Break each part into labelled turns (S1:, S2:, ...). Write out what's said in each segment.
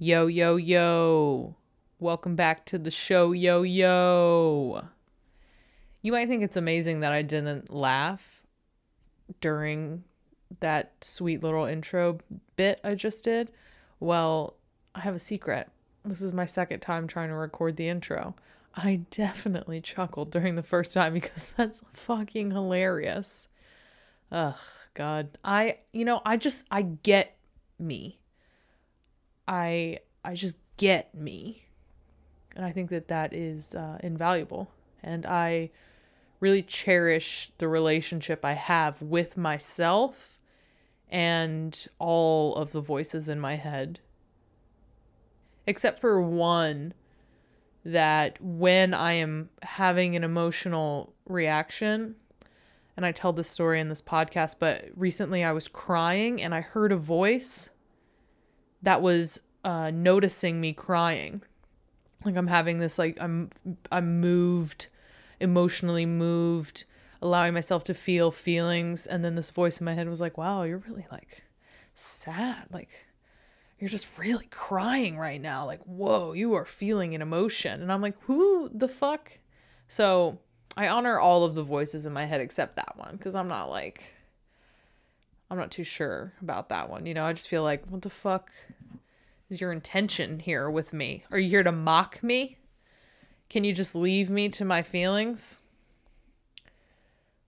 S1: Yo, yo, yo. Welcome back to the show, yo, yo. You might think it's amazing that I didn't laugh during that sweet little intro bit I just did. Well, I have a secret. This is my second time trying to record the intro. I definitely chuckled during the first time because that's fucking hilarious. Ugh, God. I, you know, I just, I get me. I, I just get me. And I think that that is uh, invaluable. And I really cherish the relationship I have with myself and all of the voices in my head. Except for one that when I am having an emotional reaction, and I tell this story in this podcast, but recently I was crying and I heard a voice that was uh, noticing me crying. Like I'm having this like I'm I'm moved, emotionally moved, allowing myself to feel feelings, and then this voice in my head was like, "Wow, you're really like sad. Like you're just really crying right now. Like, whoa, you are feeling an emotion." And I'm like, "Who the fuck?" So I honor all of the voices in my head except that one because I'm not like I'm not too sure about that one. You know, I just feel like, what the fuck is your intention here with me? Are you here to mock me? Can you just leave me to my feelings?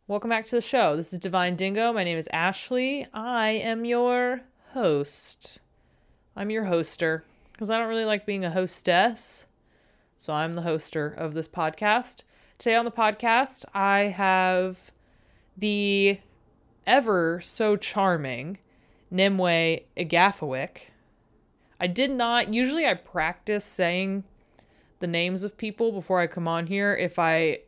S1: Welcome back to the show. This is Divine Dingo. My name is Ashley. I am your host. I'm your hoster because I don't really like being a hostess. So I'm the hoster of this podcast. Today on the podcast, I have the ever so charming Nimue Agafowick. I did not, usually I practice saying the names of people before I come on here if I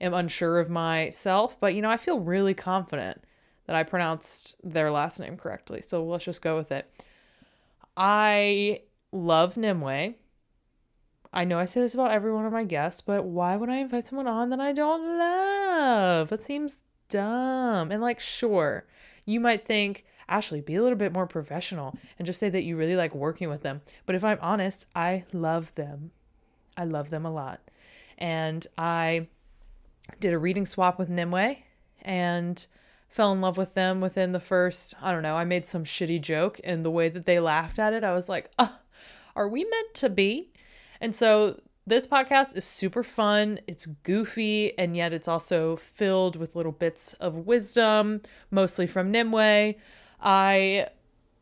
S1: am unsure of myself, but you know, I feel really confident that I pronounced their last name correctly. So let's just go with it. I love Nimue. I know I say this about every one of my guests, but why would I invite someone on that I don't love? That seems dumb. And like, sure, you might think, Ashley, be a little bit more professional and just say that you really like working with them. But if I'm honest, I love them. I love them a lot. And I did a reading swap with Nimue and fell in love with them within the first, I don't know, I made some shitty joke and the way that they laughed at it, I was like, oh, are we meant to be? And so this podcast is super fun. It's goofy, and yet it's also filled with little bits of wisdom, mostly from Nimue. I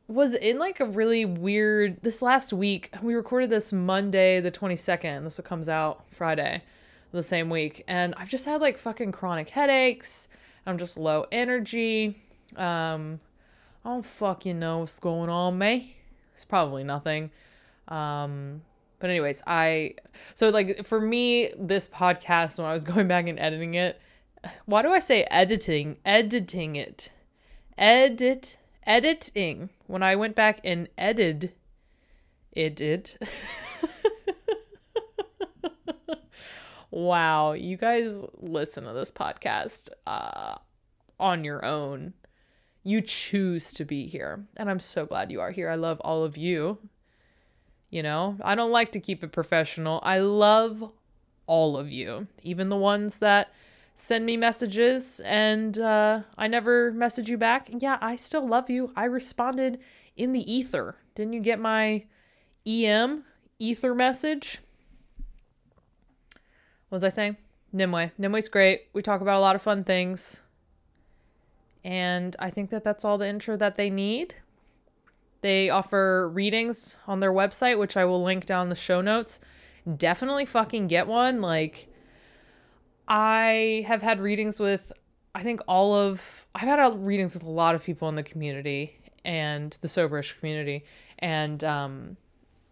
S1: was in like a really weird this last week. We recorded this Monday, the 22nd. This comes out Friday, the same week. And I've just had like fucking chronic headaches. I'm just low energy. Um, I don't fucking know what's going on, me. It's probably nothing. Um, but anyways, I so like for me this podcast when I was going back and editing it, why do I say editing? Editing it. Edit editing. When I went back and edited it wow, you guys listen to this podcast uh on your own. You choose to be here, and I'm so glad you are here. I love all of you. You know, I don't like to keep it professional. I love all of you, even the ones that send me messages and uh, I never message you back. Yeah, I still love you. I responded in the ether. Didn't you get my EM ether message? What was I saying? Nimue. Nimue's great. We talk about a lot of fun things. And I think that that's all the intro that they need. They offer readings on their website, which I will link down the show notes. Definitely fucking get one. Like, I have had readings with, I think all of, I've had readings with a lot of people in the community and the soberish community. And um,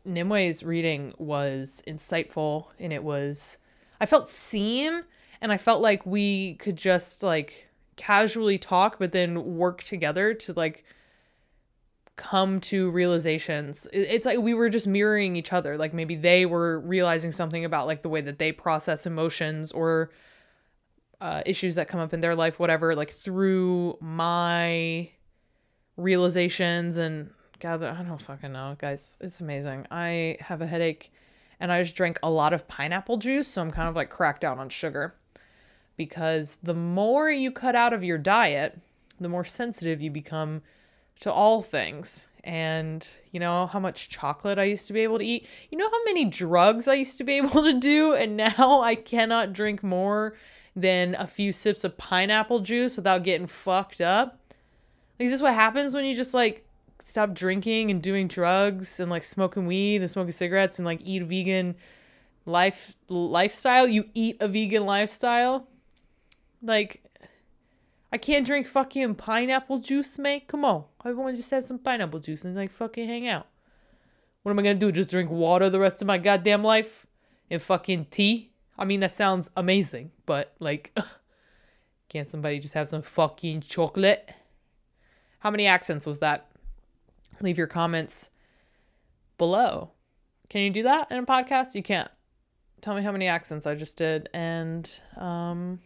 S1: Nimue's reading was insightful and it was, I felt seen and I felt like we could just like casually talk, but then work together to like, come to realizations. It's like we were just mirroring each other. Like maybe they were realizing something about like the way that they process emotions or uh, issues that come up in their life, whatever, like through my realizations and gather. I don't fucking know, guys. It's amazing. I have a headache, and I just drank a lot of pineapple juice, so I'm kind of like cracked out on sugar. Because the more you cut out of your diet, the more sensitive you become to all things. And you know how much chocolate I used to be able to eat? You know how many drugs I used to be able to do? And now I cannot drink more than a few sips of pineapple juice without getting fucked up. Like, is this what happens when you just like stop drinking and doing drugs and like smoking weed and smoking cigarettes and like eat a vegan life lifestyle? You eat a vegan lifestyle? Like, I can't drink fucking pineapple juice, mate. Come on. I want to just have some pineapple juice and like fucking hang out. What am I gonna do? Just drink water the rest of my goddamn life? And fucking tea? I mean, that sounds amazing, but like, can't somebody just have some fucking chocolate? How many accents was that? Leave your comments below. Can you do that in a podcast? You can't. Tell me how many accents I just did, and um,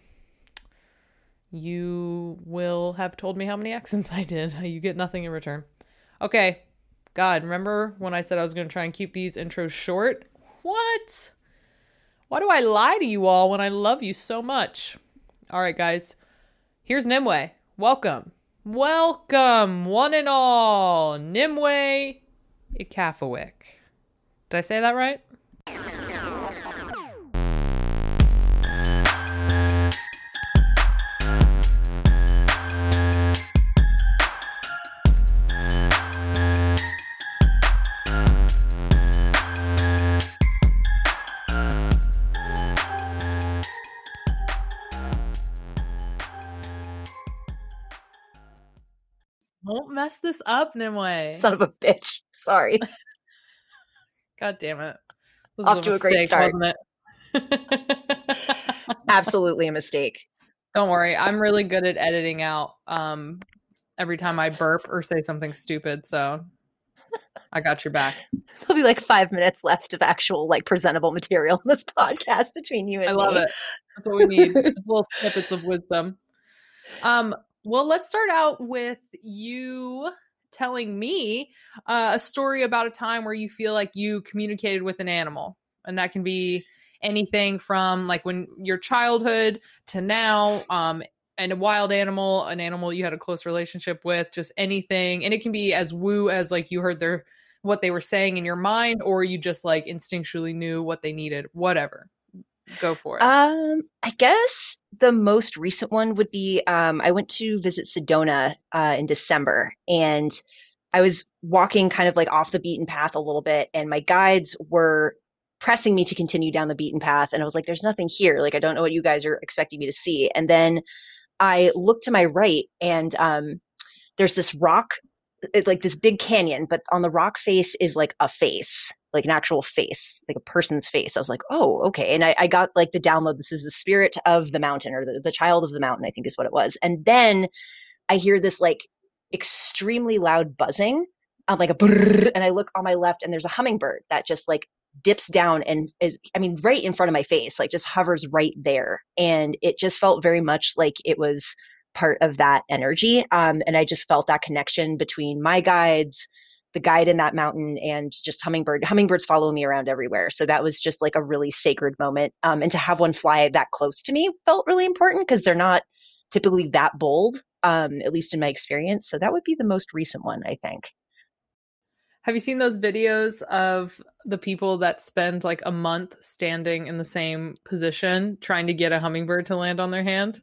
S1: you will have told me how many accents I did. You get nothing in return. Okay. God, remember when I said I was going to try and keep these intros short? What? Why do I lie to you all when I love you so much? All right, guys. Here's Nimue. Welcome. Welcome, one and all. Nimue Ikafawik. Did I say that right? Mess this up, Nimue.
S2: Son of a bitch. Sorry.
S1: God damn it.
S2: This Off to a, mistake, a great start. Absolutely a mistake.
S1: Don't worry. I'm really good at editing out um, every time I burp or say something stupid. So I got your back.
S2: There'll be like five minutes left of actual like presentable material in this podcast between you and me.
S1: I love
S2: me.
S1: it. That's what we need. little snippets of wisdom. Um, well, let's start out with you telling me uh, a story about a time where you feel like you communicated with an animal. And that can be anything from like when your childhood to now, um, and a wild animal, an animal you had a close relationship with, just anything. And it can be as woo as like you heard their what they were saying in your mind, or you just like instinctually knew what they needed, whatever. Go for it.
S2: Um, I guess the most recent one would be um, I went to visit Sedona uh, in December, and I was walking kind of like off the beaten path a little bit, and my guides were pressing me to continue down the beaten path, and I was like, "There's nothing here. Like, I don't know what you guys are expecting me to see." And then I looked to my right, and um, there's this rock it, like this big canyon, but on the rock face is like a face, like an actual face, like a person's face. I was like, oh, okay. And I, I got like the download. This is the spirit of the mountain or the, the child of the mountain, I think is what it was. And then I hear this like extremely loud buzzing, um, like a brrr, and I look on my left and there's a hummingbird that just like dips down and is, I mean, right in front of my face, like just hovers right there. And it just felt very much like it was part of that energy. Um, and I just felt that connection between my guides, the guide in that mountain, and just hummingbird. Hummingbirds follow me around everywhere. So that was just like a really sacred moment. Um, and to have one fly that close to me felt really important because they're not typically that bold, um, at least in my experience. So that would be the most recent one, I think.
S1: Have you seen those videos of the people that spend like a month standing in the same position trying to get a hummingbird to land on their hand?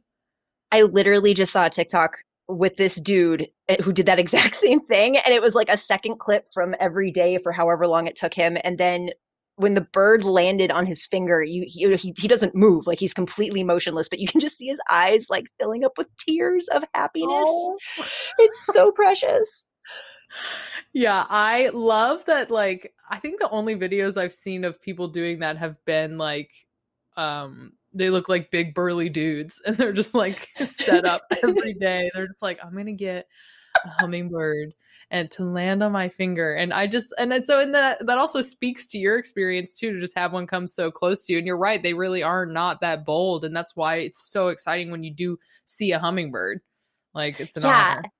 S2: I literally just saw a TikTok with this dude eh, who did that exact same thing. And it was like a second clip from every day for however long it took him. And then when the bird landed on his finger, you, he, he doesn't move, like he's completely motionless, but you can just see his eyes like filling up with tears of happiness. Oh. It's so precious.
S1: Yeah, I love that. Like, I think the only videos I've seen of people doing that have been like, um, they look like big burly dudes and they're just like set up every day. They're just like, I'm gonna get a hummingbird and to land on my finger. And I just and then so and that uh, that also speaks to your experience too, to just have one come so close to you. And you're right, they really are not that bold. And that's why it's so exciting when you do see a hummingbird. Like it's an yeah. honor.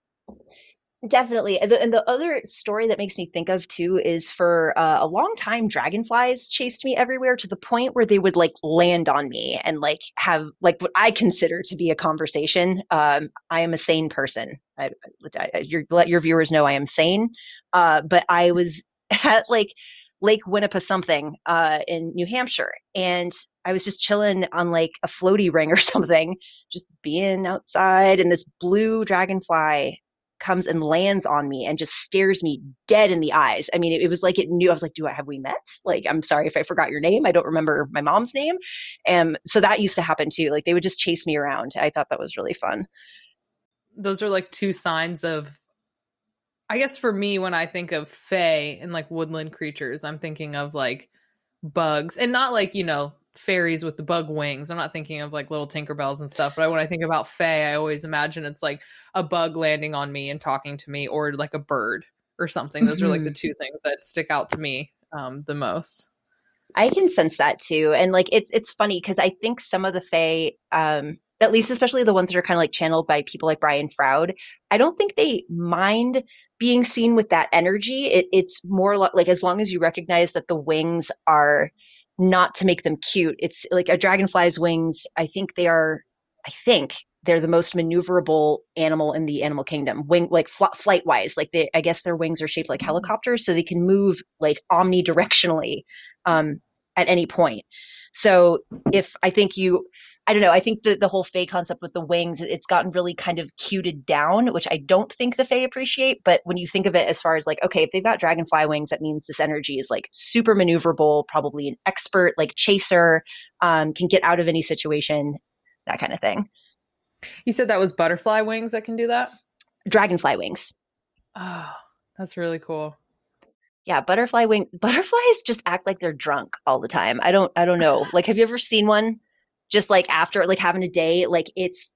S2: Definitely. And the, and the other story that makes me think of too is for uh, a long time, dragonflies chased me everywhere to the point where they would like land on me and like have like what I consider to be a conversation. Um, I am a sane person. I, I, your, let your viewers know I am sane. Uh, but I was at like Lake Winnipesaukee uh, in New Hampshire, and I was just chilling on like a floaty ring or something, just being outside, and this blue dragonfly comes and lands on me and just stares me dead in the eyes. I mean, it, it, was like it knew. I was like, "Do I have we met?" Like, I'm sorry if I forgot your name. I don't remember my mom's name. And so that used to happen too. Like they would just chase me around. I thought that was really fun.
S1: Those are like two signs of. I guess for me, when I think of fae and like woodland creatures, I'm thinking of like bugs and not like you know fairies with the bug wings. I'm not thinking of like little Tinkerbells and stuff, but when I think about Fae, I always imagine it's like a bug landing on me and talking to me, or like a bird or something. Those mm-hmm. are like the mm-hmm. two things that stick out to me um, the most.
S2: I can sense that too, and like it's it's funny because I think some of the Fae, um, at least especially the ones that are kind of like channeled by people like Brian Froud, I don't think they mind being seen with that energy. It, it's more like as long as you recognize that the wings are not to make them cute. It's like a dragonfly's wings. I think they are, I think they're the most maneuverable animal in the animal kingdom. Wing, like fl- flight wise, like they, I guess their wings are shaped like mm-hmm. helicopters, so they can move like omnidirectionally um, at any point. So if I think you, I don't know. I think the, the whole Fae concept with the wings, it's gotten really kind of cuted down, which I don't think the Fae appreciate. But when you think of it as far as like, okay, if they've got dragonfly wings, that means this energy is like super maneuverable, probably an expert, like chaser, um, can get out of any situation, that kind of thing.
S1: You said that was butterfly wings that can do that?
S2: Dragonfly wings.
S1: Oh, that's really cool.
S2: Yeah, butterfly wing butterflies just act like they're drunk all the time. I don't I don't know. Like have you ever seen one? Just like after like having a day, like it's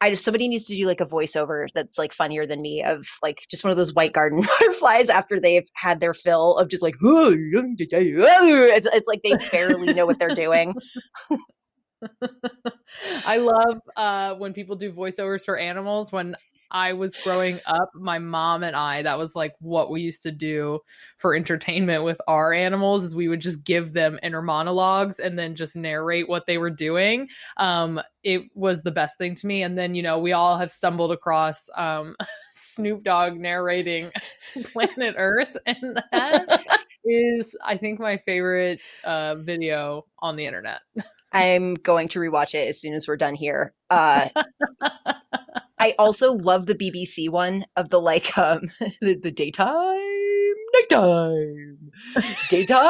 S2: I just somebody needs to do like a voiceover that's like funnier than me of like just one of those white garden butterflies after they've had their fill of just like it's, it's like they barely know what they're doing.
S1: I love uh, when people do voiceovers for animals. When I was growing up, my mom and I, that was like what we used to do for entertainment with our animals is we would just give them inner monologues and then just narrate what they were doing. Um, it was the best thing to me. And then, you know, we all have stumbled across um, Snoop Dogg narrating Planet Earth. And that is, I think, my favorite uh, video on the internet.
S2: I'm going to rewatch it as soon as we're done here. Uh, I also love the BBC one of the like um the, the daytime, nighttime, daytime,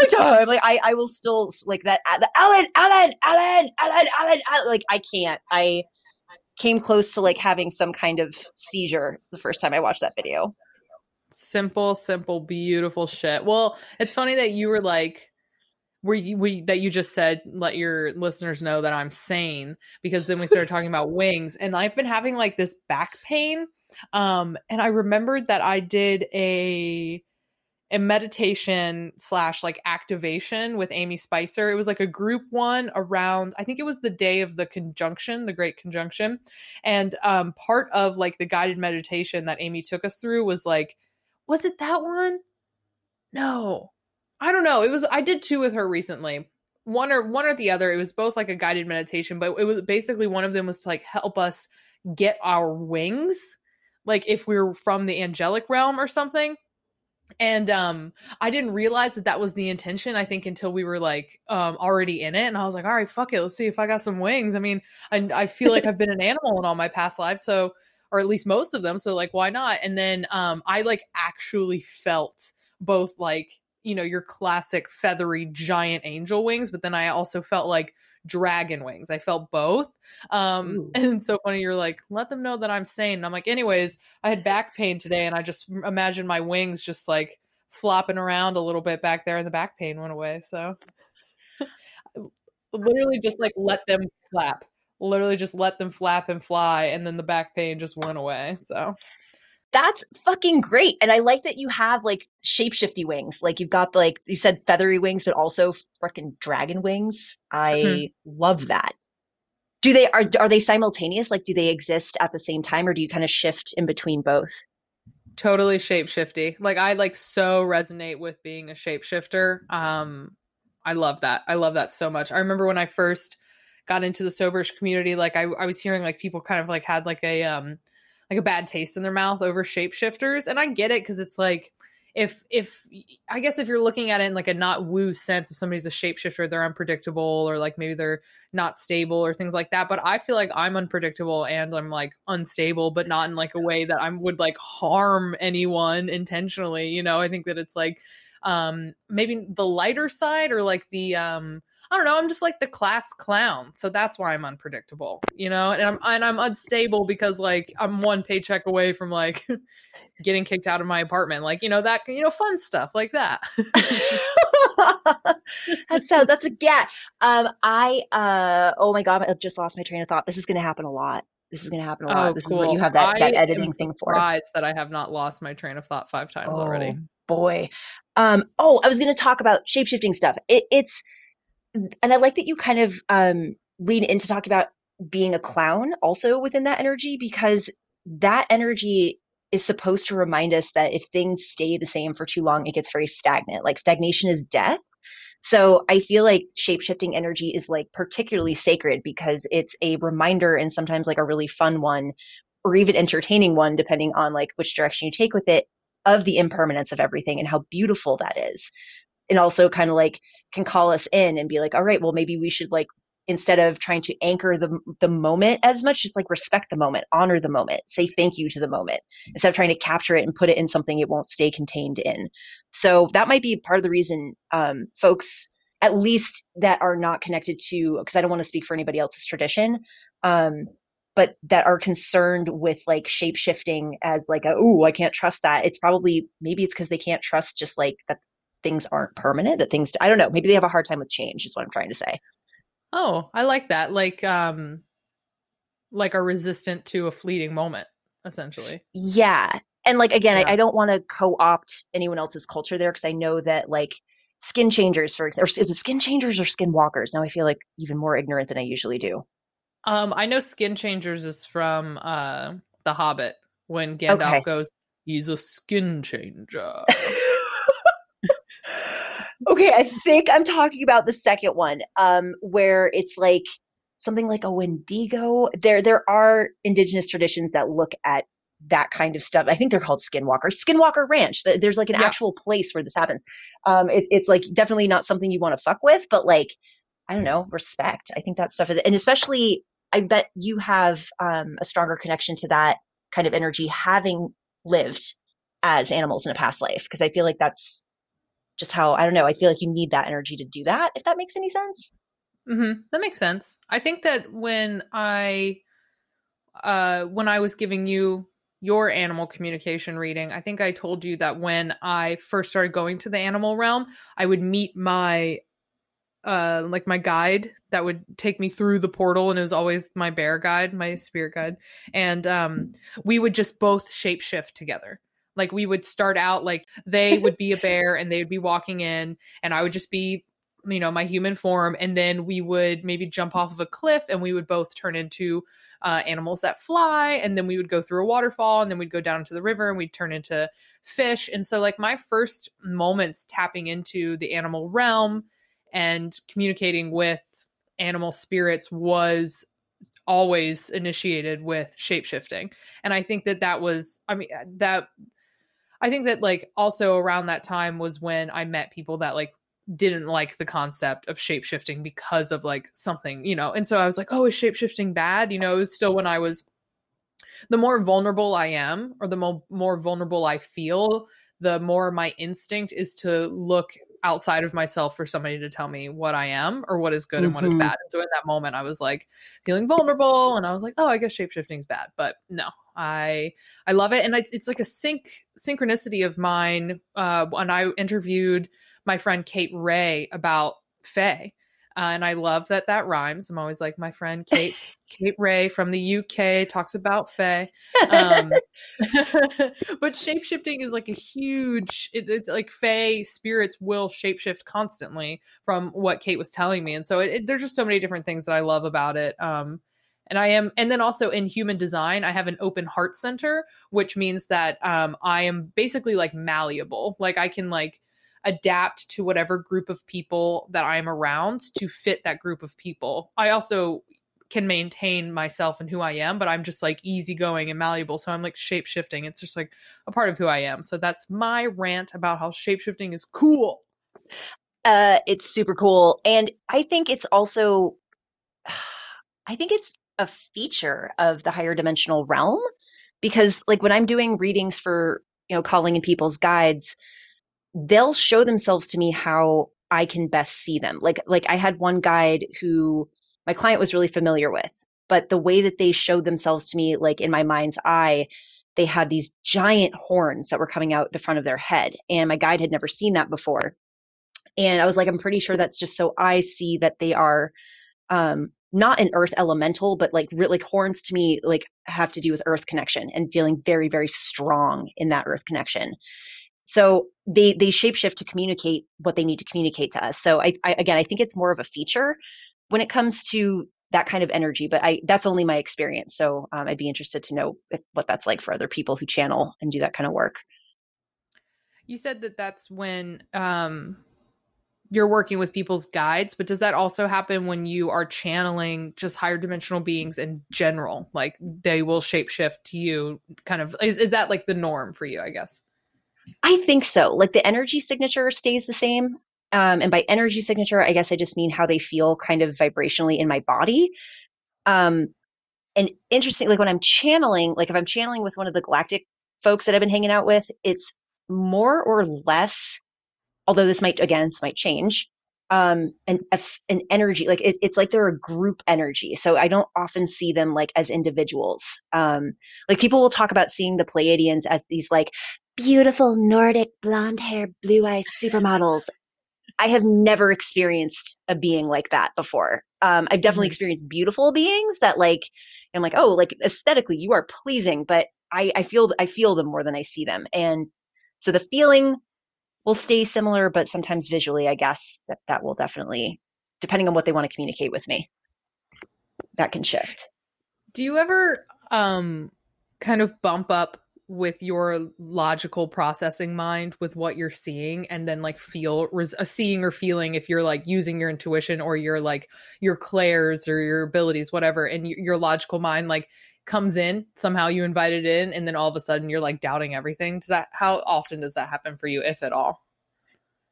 S2: nighttime. Like I I will still like that. The Alan, Alan, Alan, Alan, Alan, Alan. Like I can't. I came close to like having some kind of seizure the first time I watched that video.
S1: Simple, simple, beautiful shit. Well, it's funny that you were like where you we that you just said let your listeners know that I'm sane because then we started talking about wings and I've been having like this back pain um and I remembered that I did a a meditation slash like activation with Amy Spicer. It was like a group one around, I think it was the day of the conjunction, the great conjunction. And um, part of like the guided meditation that Amy took us through was like, was it that one? No. I don't know. It was I did two with her recently. One or one or the other. It was both like a guided meditation, but it was basically one of them was to like help us get our wings, like if we are from the angelic realm or something. And um I didn't realize that that was the intention I think until we were like um already in it and I was like, "All right, fuck it. Let's see if I got some wings." I mean, I I feel like I've been an animal in all my past lives, so or at least most of them, so like why not? And then um I like actually felt both like you know, your classic feathery giant angel wings, but then I also felt like dragon wings. I felt both. Um, Ooh. and so funny, you're like, let them know that I'm sane. And I'm like, anyways, I had back pain today and I just imagined my wings just like flopping around a little bit back there and the back pain went away. So literally just like let them flap. Literally just let them flap and fly and then the back pain just went away. So
S2: that's fucking great. And I like that you have like shapeshifty wings. Like you've got like you said feathery wings, but also freaking dragon wings. I mm-hmm. love that. do they are are they simultaneous? Like, do they exist at the same time, or do you kind of shift in between both?
S1: Totally shapeshifty. Like I like so resonate with being a shapeshifter. Um, I love that. I love that so much. I remember when I first got into the soberish community, like I, I was hearing like people kind of like had like a um like a bad taste in their mouth over shapeshifters, and I get it because it's like if if I guess if you're looking at it in like a not woo sense, if somebody's a shapeshifter, they're unpredictable or like maybe they're not stable or things like that. But I feel like I'm unpredictable and I'm like unstable, but not in like a way that I would like harm anyone intentionally. You know, I think that it's like um maybe the lighter side or like the um I don't know, I'm just like the class clown. So that's why I'm unpredictable, you know? And I'm and I'm unstable because like I'm one paycheck away from like getting kicked out of my apartment. Like, you know, that you know, fun stuff like that.
S2: that's so that's a get. Um I uh oh my god, I just lost my train of thought. This is gonna happen a lot. This is going to happen a lot. Oh, this cool. is what you have that, that editing thing for.
S1: Surprised that I have not lost my train of thought five times oh, already.
S2: Boy, um, oh, I was going to talk about shapeshifting stuff. It, it's and I like that you kind of um, lean into talking about being a clown also within that energy because that energy is supposed to remind us that if things stay the same for too long, it gets very stagnant. Like stagnation is death. So I feel like shapeshifting energy is like particularly sacred because it's a reminder and sometimes like a really fun one or even entertaining one, depending on like which direction you take with it, of the impermanence of everything and how beautiful that is and also kind of like can call us in and be like, all right, well, maybe we should like instead of trying to anchor the the moment as much, just like respect the moment, honor the moment, say thank you to the moment instead of trying to capture it and put it in something it won't stay contained in. So that might be part of the reason um, folks, at least that are not connected to, because I don't want to speak for anybody else's tradition. Um, but that are concerned with like shape shifting as like oh I can't trust that. It's probably maybe it's because they can't trust just like that things aren't permanent that things i don't know maybe they have a hard time with change is what i'm trying to say.
S1: Oh i like that like um like are resistant to a fleeting moment essentially.
S2: Yeah and like again yeah. I, I, don't want to co-opt anyone else's culture there because i know that like skin changers for example is it skin changers or skin walkers now i feel like even more ignorant than i usually do.
S1: Um i know skin changers is from uh the hobbit when gandalf okay. goes he's a skin changer
S2: okay, I think I'm talking about the second one, um, where it's like something like a Wendigo. There, there are indigenous traditions that look at that kind of stuff. I think they're called Skinwalker, Skinwalker Ranch. There's like an yeah. actual place where this happens. Um, it, it's like definitely not something you want to fuck with, but like, I don't know, respect. I think that stuff is, and especially, I bet you have um, a stronger connection to that kind of energy having lived as animals in a past life because I feel like that's just how I don't know. I feel like you need that energy to do that. If that makes any sense.
S1: Mm-hmm. That makes sense. I think that when I, uh, when I was giving you your animal communication reading, I think I told you that when I first started going to the animal realm, I would meet my uh like my guide that would take me through the portal and it was always my bear guide my spirit guide and um we would just both shapeshift together like we would start out like they would be a bear and they would be walking in and I would just be you know my human form and then we would maybe jump off of a cliff and we would both turn into uh, animals that fly and then we would go through a waterfall and then we'd go down into the river and we'd turn into fish. And so like my first moments tapping into the animal realm and communicating with animal spirits was always initiated with shapeshifting and i think that that was i mean that I think that like also around that time was when I met people that like didn't like the concept of shapeshifting because of like something, you know. And so I was like, "Oh, is shapeshifting bad?" You know, it was still when I was the more vulnerable I am or the mo- more vulnerable I feel, the more my instinct is to look outside of myself for somebody to tell me what I am or what is good mm-hmm. and what is mm-hmm. bad. And so in that moment I was like feeling vulnerable and I was like, "Oh, I guess shapeshifting is bad." But no, I I love it, and it's it's like a sync synchronicity of mine. Uh, when I interviewed my friend Kate Ray about Fae, uh, and I love that that rhymes. I'm always like my friend Kate Kate Ray from the UK talks about Fae. Um, but shapeshifting is like a huge. It, it's like Fae spirits will shapeshift constantly from what Kate was telling me, and so it, it, there's just so many different things that I love about it. Um, and I am, and then also in human design, I have an open heart center, which means that um, I am basically like malleable. Like I can like adapt to whatever group of people that I'm around to fit that group of people. I also can maintain myself and who I am, but I'm just like easygoing and malleable. So I'm like shape shifting. It's just like a part of who I am. So that's my rant about how shape shifting is cool.
S2: Uh, it's super cool. And I think it's also, I think it's a feature of the higher dimensional realm because like when I'm doing readings for, you know, calling in people's guides, they'll show themselves to me how I can best see them. Like like I had one guide who my client was really familiar with, but the way that they showed themselves to me like in my mind's eye, they had these giant horns that were coming out the front of their head and my guide had never seen that before. And I was like I'm pretty sure that's just so I see that they are um not an earth elemental, but like like horns to me like have to do with earth connection and feeling very, very strong in that earth connection. So they they shapeshift to communicate what they need to communicate to us. So I, I again I think it's more of a feature when it comes to that kind of energy, but I that's only my experience. So um, I'd be interested to know if, what that's like for other people who channel and do that kind of work.
S1: You said that that's when um, you're working with people's guides, but does that also happen when you are channeling just higher dimensional beings in general? Like they will shapeshift to you, kind of is, is that like the norm for you, I guess?
S2: I think so. Like the energy signature stays the same. Um, and by energy signature, I guess I just mean how they feel kind of vibrationally in my body. Um, and interesting, like when I'm channeling, like if I'm channeling with one of the galactic folks that I've been hanging out with, it's more or less although this might again this might change um an an energy like it, it's like they're a group energy so i don't often see them like as individuals um like people will talk about seeing the pleiadians as these like beautiful nordic blonde hair blue eyes supermodels i have never experienced a being like that before um i've definitely mm-hmm. experienced beautiful beings that like i'm like oh like aesthetically you are pleasing but i i feel i feel them more than i see them and so the feeling will stay similar, but sometimes visually, I guess that that will definitely, depending on what they want to communicate with me, that can shift.
S1: Do you ever um kind of bump up with your logical processing mind with what you're seeing and then like feel res- seeing or feeling if you're like using your intuition or your like your clairs or your abilities whatever and y- your logical mind like comes in somehow you invite it in and then all of a sudden you're like doubting everything. Does that how often does that happen for you if at all?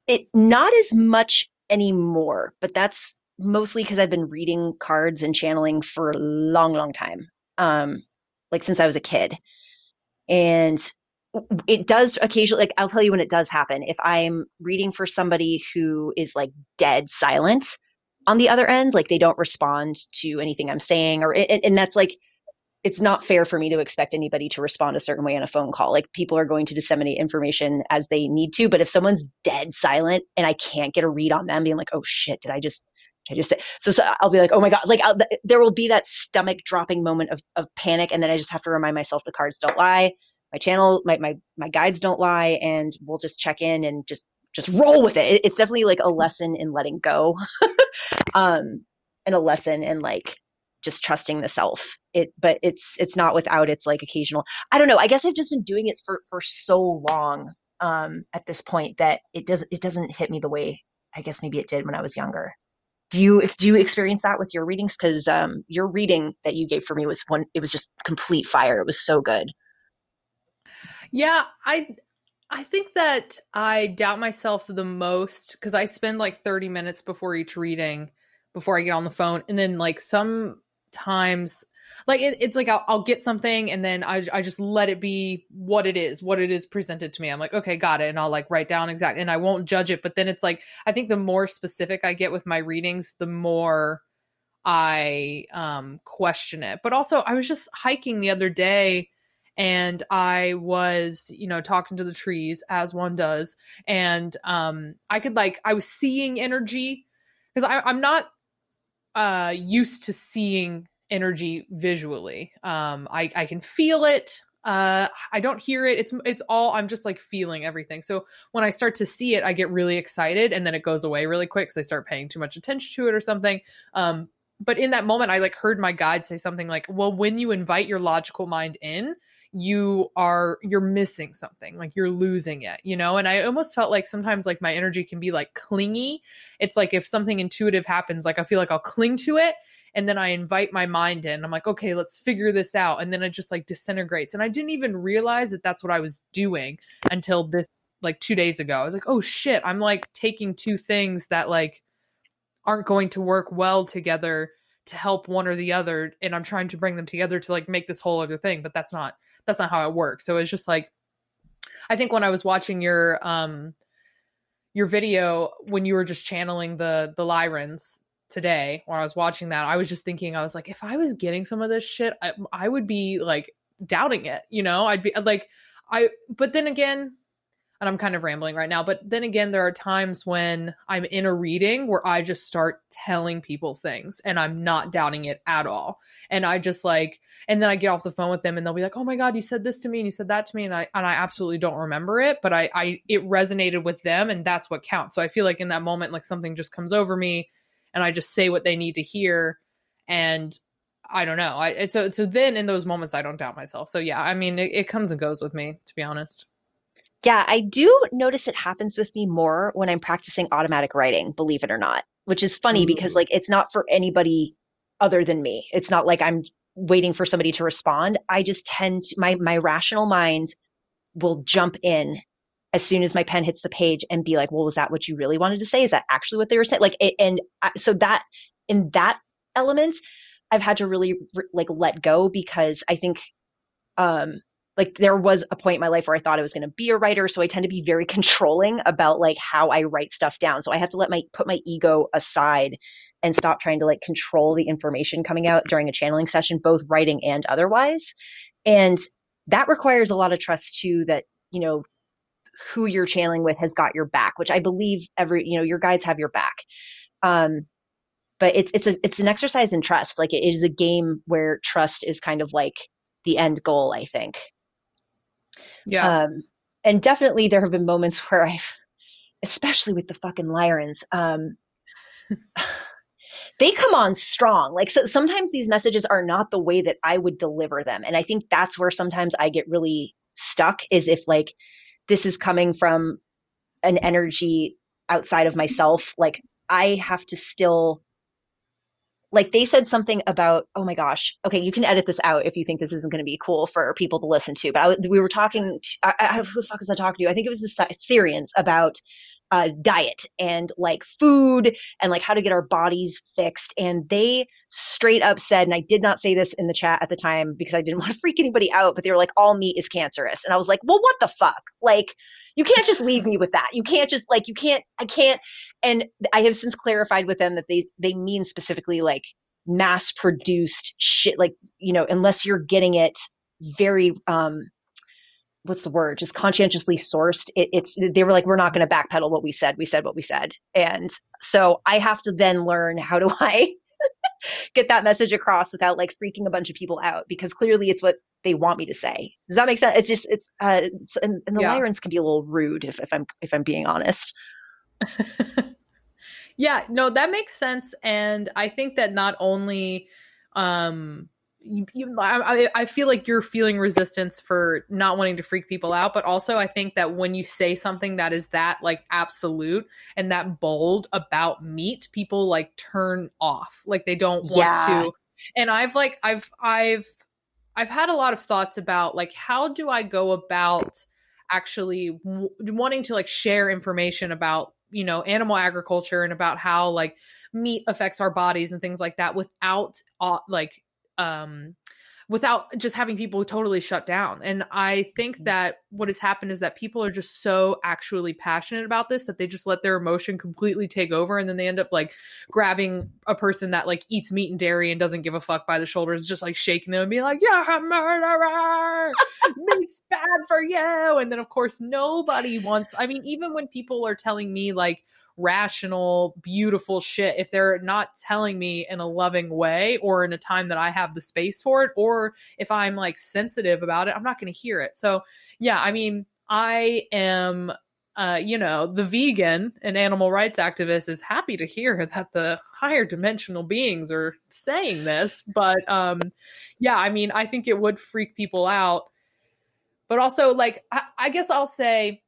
S2: It not as much anymore but that's mostly because i've been reading cards and channeling for a long long time um like since i was a kid and it does occasionally like i'll tell you when it does happen if i'm reading for somebody who is like dead silent on the other end like they don't respond to anything i'm saying or and, and that's like it's not fair for me to expect anybody to respond a certain way on a phone call. Like people are going to disseminate information as they need to, but if someone's dead silent and I can't get a read on them, being like, "Oh shit, did I just?" I just say so, so I'll be like, oh my god, like I'll, there will be that stomach dropping moment of of panic, and then I just have to remind myself the cards don't lie, my channel, my my my guides don't lie, and we'll just check in and just just roll with it. It's definitely like a lesson in letting go, um, and a lesson in like just trusting the self it but it's it's not without its like occasional i don't know i guess i've just been doing it for for so long um at this point that it doesn't it doesn't hit me the way i guess maybe it did when i was younger do you do you experience that with your readings because um your reading that you gave for me was one it was just complete fire it was so good
S1: yeah i I think that I doubt myself the most because I spend like 30 minutes before each reading before I get on the phone. And then, like, some times like it, it's like I'll, I'll, get something and then I, I just let it be what it is what it is presented to me. I'm like okay got it. And i'll like write down exactly and i won't judge it but then it's like i think the more specific i get with my readings the more i um question it. But also i was just hiking the other day and i was you know talking to the trees as one does and um i could like i was seeing energy because i'm not uh used to seeing energy visually. Um i i can feel it. Uh i don't hear it. It's it's all i'm just like feeling everything. So when i start to see it i get really excited and then it goes away really quick because i start paying too much attention to it or something. Um but in that moment, I like heard my guide say something like, well, when you invite your logical mind in, you are you're missing something. Like you're losing it you know? And i almost felt like sometimes like my energy can be like clingy. It's like if something intuitive happens like i feel like i'll cling to it and then i invite my mind in. I'm like okay let's figure this out. And then it just like disintegrates. And i didn't even realize that that's what i was doing until this like 2 days ago. I was like oh shit i'm like taking two things that like aren't going to work well together to help one or the other and i'm trying to bring them together to like make this whole other thing. But that's not that's not how it works. So it's just like i think when i was watching your um your video when you were just channeling the the lyrans today when i was watching that i was just thinking i was like if i was getting some of this shit i, I would be like doubting it you know i'd be uh, like i but then again and I'm kind of rambling right now, but then again, there are times when I'm in a reading where I just start telling people things and I'm not doubting it at all. And I just like, and then I get off the phone with them and they'll be like, "Oh my god, you said this to me and you said that to me," and I and I absolutely don't remember it, but I I it resonated with them and that's what counts. So I feel like in that moment, like something just comes over me, and I just say what they need to hear, and I don't know. I so so then in those moments I don't doubt myself. So yeah, I mean it, it comes and goes with me to be honest.
S2: Yeah, I do notice it happens with me more when I'm practicing automatic writing, believe it or not, which is funny mm. because like it's not for anybody other than me. It's not like I'm waiting for somebody to respond. I just tend to my my rational mind will jump in as soon as my pen hits the page and be like, "Well, was that what you really wanted to say? Is that actually what they were saying?" Like, it, and I, so that in that element, I've had to really like let go because I think um like there was a point in my life where I thought I was going to be a writer, so I tend to be very controlling about like how I write stuff down. So I have to let my put my ego aside and stop trying to like control the information coming out during a channeling session, both writing and otherwise. And that requires a lot of trust too that, you know, who you're channeling with has got your back, which I believe every, you know, your guides have your back. Um, but it's it's a it's an exercise in trust. Like it is a game where trust is kind of like the end goal, I think.
S1: Yeah. Um,
S2: and definitely there have been moments where I've, especially with the fucking Lyrans, um, they come on strong. Like so, sometimes these messages are not the way that I would deliver them. And I think that's where sometimes I get really stuck is if like this is coming from an energy outside of myself, like I have to still like they said something about oh my gosh okay you can edit this out if you think this isn't going to be cool for people to listen to but I, we were talking to, I, I, who the fuck was i talking to? I think it was the sirians about uh, diet and like food and like how to get our bodies fixed. And they straight up said and i did not say this in the chat at the time because i didn't want to freak anybody out but they were like all meat is cancerous. And i was like well what the fuck? Like you can't just leave me with that. You can't just like you can't i can't. And i have since clarified with them that they they mean specifically like mass produced shit like you know unless you're getting it very um what's the word just conscientiously sourced it, it's they were like we're not going to backpedal what we said we said what we said and so i have to then learn how do i get that message across without like freaking a bunch of people out because clearly it's what they want me to say. Does that make sense? It's just it's uh it's, and, and the yeah. Lyrans can be a little rude if, if I'm if I'm being honest.
S1: yeah, no, that makes sense. And I think that not only um you, you, I, I feel like you're feeling resistance for not wanting to freak people out, but also I think that when you say something that is that like absolute and that bold about meat, people like turn off, like they don't want yeah. to. And I've like I've I've I've had a lot of thoughts about like how do I go about actually w- wanting to like share information about you know animal agriculture and about how like meat affects our bodies and things like that without uh, like um without just having people totally shut down. And I think mm-hmm. that what has happened is that people are just so actually passionate about this that they just let their emotion completely take over and then they end up like grabbing a person that like eats meat and dairy and doesn't give a fuck by the shoulders, just like shaking them and being like, "You're a murderer! Meat's bad for you!" And then of course nobody wants. I mean, even when people are telling me like rational, beautiful shit if they're not telling me in a loving way or in a time that I have the space for it, or if I'm like sensitive about it, I'm not going to hear it. So, yeah, I mean, I am uh, you know, the vegan and animal rights activist is happy to hear that the higher dimensional beings are saying this. But um, yeah, I mean, I think it would freak people out. But also, like, I, I guess I'll say,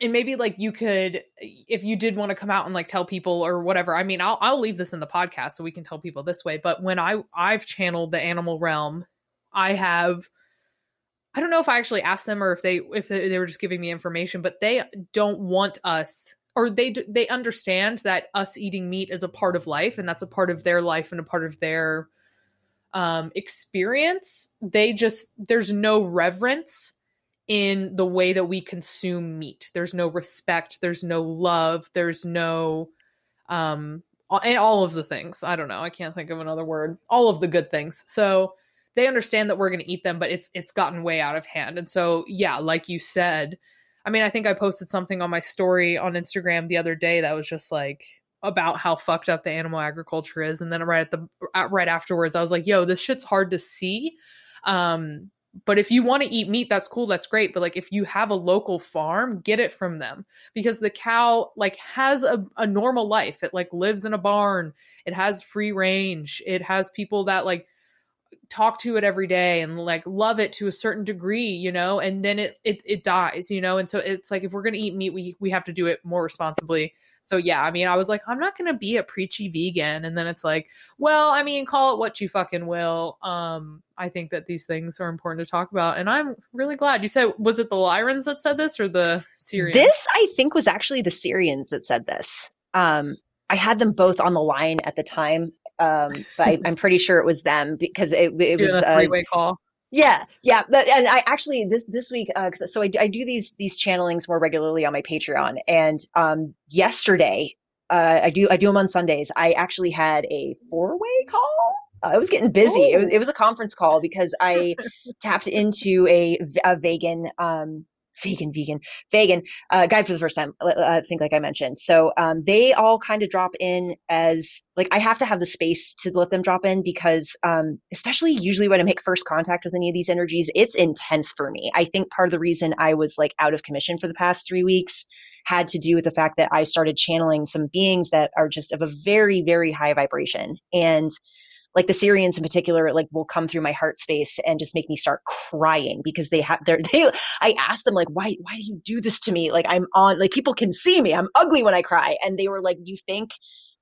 S1: and maybe like you could, if you did want to come out and like tell people or whatever. I mean, I'll I'll leave this in the podcast so we can tell people this way. But when I I've channeled the animal realm, I have I don't know if I actually asked them or if they if they were just giving me information, but they don't want us or they they understand that us eating meat is a part of life and that's a part of their life and a part of their um experience. They just there's no reverence in the way that we consume meat. There's no respect, there's no love, there's no um and all of the things. I don't know. I can't think of another word. All of the good things. So they understand that we're going to eat them, but it's it's gotten way out of hand. And so, yeah, like you said, I mean, I think I posted something on my story on Instagram the other day that was just like about how fucked up the animal agriculture is, and then right at the right afterwards, I was like, "Yo, this shit's hard to see." Um, but if you want to eat meat that's cool that's great but like if you have a local farm get it from them because the cow like has a, a normal life it like lives in a barn it has free range it has people that like talk to it every day and like love it to a certain degree you know and then it it, it dies you know and so it's like if we're gonna eat meat we we have to do it more responsibly so yeah i mean i was like i'm not gonna be a preachy vegan. And then it's like well i mean call it what you fucking will. Um i think that these things are important to talk about and i'm really glad. You said was it the lyrans that said this or the sirians?
S2: This i think was actually the sirians that said this. Um I had them both on the line at the time um, but I, am pretty sure it was them because it, it was
S1: a three-way uh, call.
S2: Yeah, yeah, but, and I actually this this week, uh, so I, I do these these channelings more regularly on my Patreon, and um, yesterday uh, I do I do them on Sundays. I actually had a four way call. Uh, I was getting busy. It was, it was a conference call because I tapped into a, a vegan um, vegan, vegan, vegan uh, guide for the first time. I think, like I mentioned, so um, they all kind of drop in as like I have to have the space to let them drop in because, um, especially usually when I make first contact with any of these energies, it's intense for me. I think part of the reason I was like out of commission for the past three weeks had to do with the fact that I started channeling some beings that are just of a very, very high vibration and like the Sirians in particular, like will come through my heart space and just make me start crying because they have their they I asked them like why why do you do this to me? Like I'm on like people can see me. I'm ugly when I cry. And they were like, You think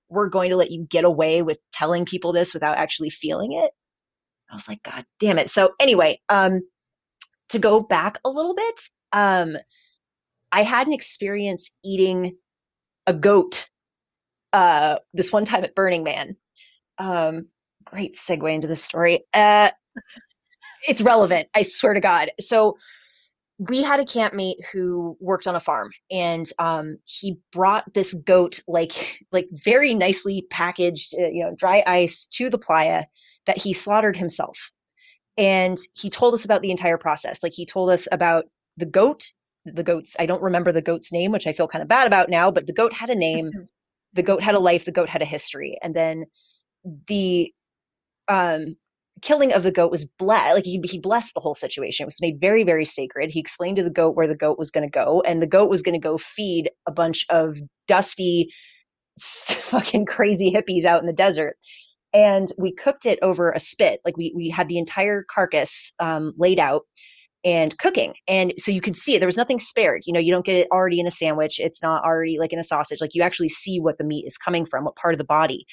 S2: we're going to let you get away with telling people this without actually feeling it? I was like, God damn it. So anyway, um to go back a little bit, um I had an experience eating a goat uh this one time at Burning Man. Um great segue into the story. Uh, it's relevant, I swear to God. So we had a campmate who worked on a farm and um, he brought this goat like like very nicely packaged uh, you know dry ice to the playa that he slaughtered himself and he told us about the entire process like he told us about the goat the goats i don't remember the goat's name which i feel kind of bad about now but the goat had a name the goat had a life the goat had a history and then the um, killing of the goat was blessed like he, he blessed the whole situation. It was made very very sacred. He explained to the goat where the goat was going to go and the goat was going to go feed a bunch of dusty fucking crazy hippies out in the desert. And we cooked it over a spit. Like we, we had the entire carcass um, laid out and cooking. And so you could see it. There was nothing spared. You know you don't get it already in a sandwich. It's not already like in a sausage. Like you actually see what the meat is coming from what part of the body.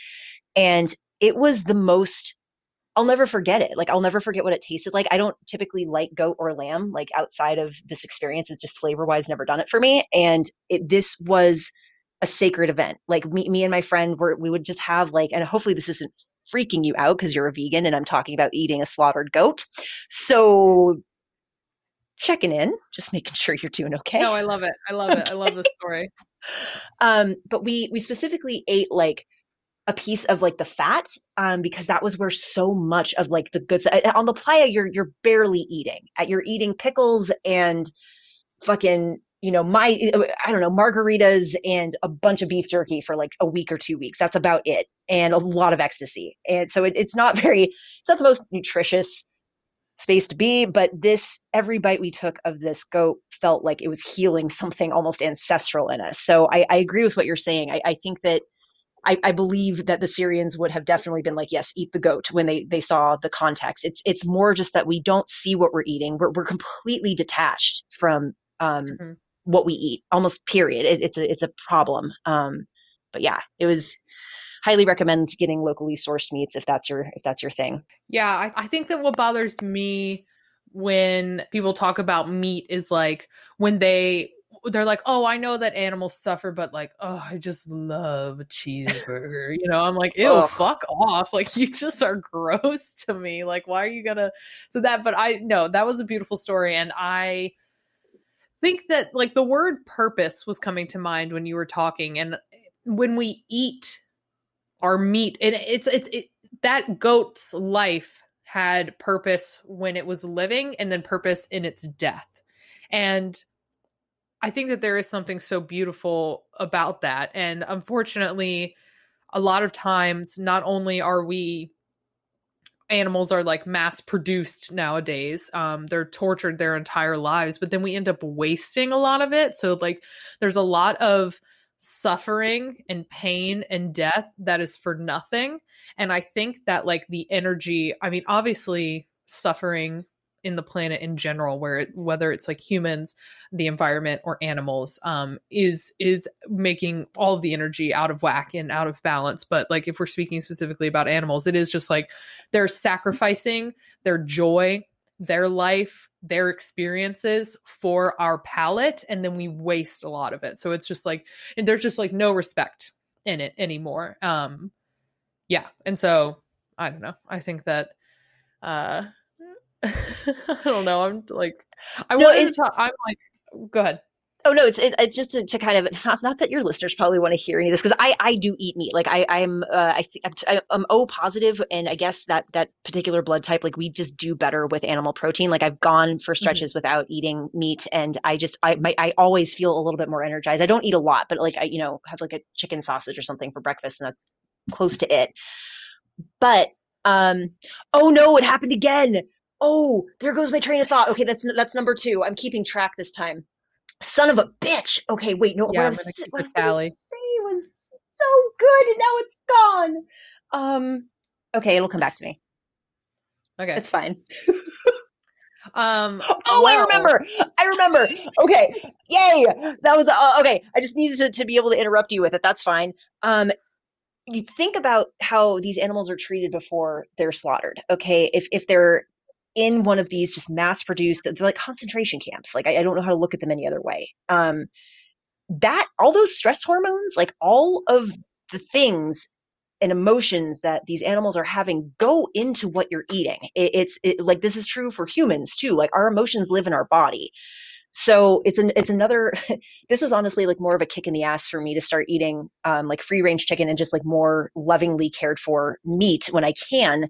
S2: And it was the most I'll never forget it. Like I'll never forget what it tasted like. I don't typically like goat or lamb. Like outside of this experience, it's just flavor wise never done it for me. And it, this was a sacred event. Like me, me and my friend were we would just have like, and hopefully this isn't freaking you out because you're a vegan and I'm talking about eating a slaughtered goat. So checking in, just making sure you're doing okay.
S1: No, I love it. I love it. I love the story.
S2: um, but we we specifically ate like a piece of like the fat um, because that was where so much of like the goods uh, on the playa you're you're barely eating uh, you're eating pickles and fucking you know my uh, i don't know margaritas and a bunch of beef jerky for like a week or two weeks that's about it and a lot of ecstasy and so it, it's not very it's not the most nutritious space to be. But this, every bite we took of this goat felt like it was healing something almost ancestral in us. So I, I agree with what you're saying. I, I think that I, I, believe that the Sirians would have definitely been like, yes, eat the goat when they they saw the context. It's it's more just that we don't see what we're eating. We're we're completely detached from um, mm-hmm. what we eat, almost period. It, it's a it's a problem. Um, but yeah, it was highly recommend getting locally sourced meats if that's your if that's your thing.
S1: Yeah, I, I think that what bothers me when people talk about meat is like when they they're like, oh, I know that animals suffer, but like, oh, I just love a cheeseburger. you know, I'm like, ew, oh. fuck off. Like, you just are gross to me. Like, why are you gonna? So that, but I no, that was a beautiful story, and I think that like the word purpose was coming to mind when you were talking, and eh, when we eat our meat, and it's it's it, that goat's life had purpose when it was living, and then purpose in its death, and I think that there is something so beautiful about that. And unfortunately, a lot of times, not only are we animals are like mass produced nowadays um they're tortured their entire lives but then we end up wasting a lot of it so like there's a lot of suffering and pain and death that is for nothing and i think that like the energy i mean obviously suffering in the planet in general where whether it's like humans the environment or animals um is is making all of the energy out of whack and out of balance. But like if we're speaking specifically about animals it is just like they're sacrificing their joy their life their experiences for our palate and then we waste a lot of it. So it's just like and there's just like no respect in it anymore. Um yeah. And so i don't know. I think that uh I don't know. I'm like, I no, wanted to talk. I'm like, go ahead.
S2: Oh no, it's it, it's just to, to, kind of not not that your listeners probably want to hear any of this because I I do eat meat. Like I I'm uh, I think I'm, I'm O positive, and I guess that that particular blood type, like we just do better with animal protein. Like I've gone for mm-hmm. stretches mm-hmm. without eating meat, and I just I my, I always feel a little bit more energized. I don't eat a lot, but like I you know have like a chicken sausage or something for breakfast, and that's close to it. But um, oh no, it happened again oh, there goes my train of thought. Okay, that's that's number two. I'm keeping track this time. Son of a bitch. Okay, wait, no.
S1: Yeah, what I'm gonna keep what I was Sally.
S2: Say was so good, and now it's gone. Um. Okay, it'll come back to me.
S1: Okay,
S2: it's fine.
S1: um.
S2: Oh, well, I remember. I remember. Okay. Yay. That was uh, okay. I just needed to, to be able to interrupt you with it. That's fine. Um you think about how these animals are treated before they're slaughtered okay if if they're in one of these just mass produced they're like concentration camps. Like I, I, don't know how to look at them any other way. Um that all those stress hormones like all of the things and emotions that these animals are having go into what you're eating. It, it's it, like this is true for humans too. Like our emotions live in our body. So it's an it's another this was honestly like more of a kick in the ass for me to start eating um, like free range chicken and just like more lovingly cared for meat when i can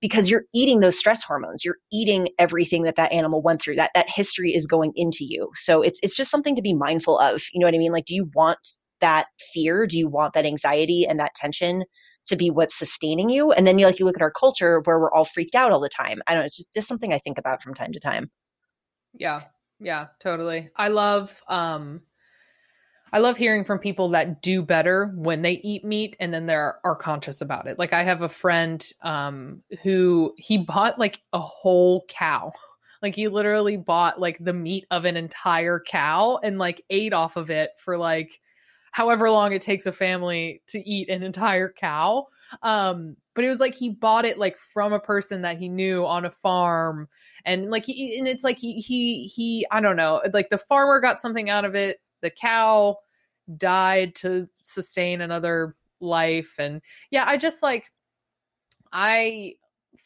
S2: because you're eating those stress hormones. You're eating everything that that animal went through. That that history is going into you. So it's it's just something to be mindful of. You know what i mean? Like do you want that fear? Do you want that anxiety and that tension to be what's sustaining you? And then you like you look at our culture where we're all freaked out all the time. I don't know it's just, just something i think about from time to time.
S1: Yeah. Yeah totally. I love um I love hearing from people that do better when they eat meat and then they're are conscious about it. Like I have a friend um who he bought like a whole cow. Like he literally bought like the meat of an entire cow and like ate off of it for like however long it takes a family to eat an entire cow. Um but it was like he bought it like from a person that he knew on a farm and like he and it's like he he he I don't know, like the farmer got something out of it the cow died to sustain another life. And yeah i just like i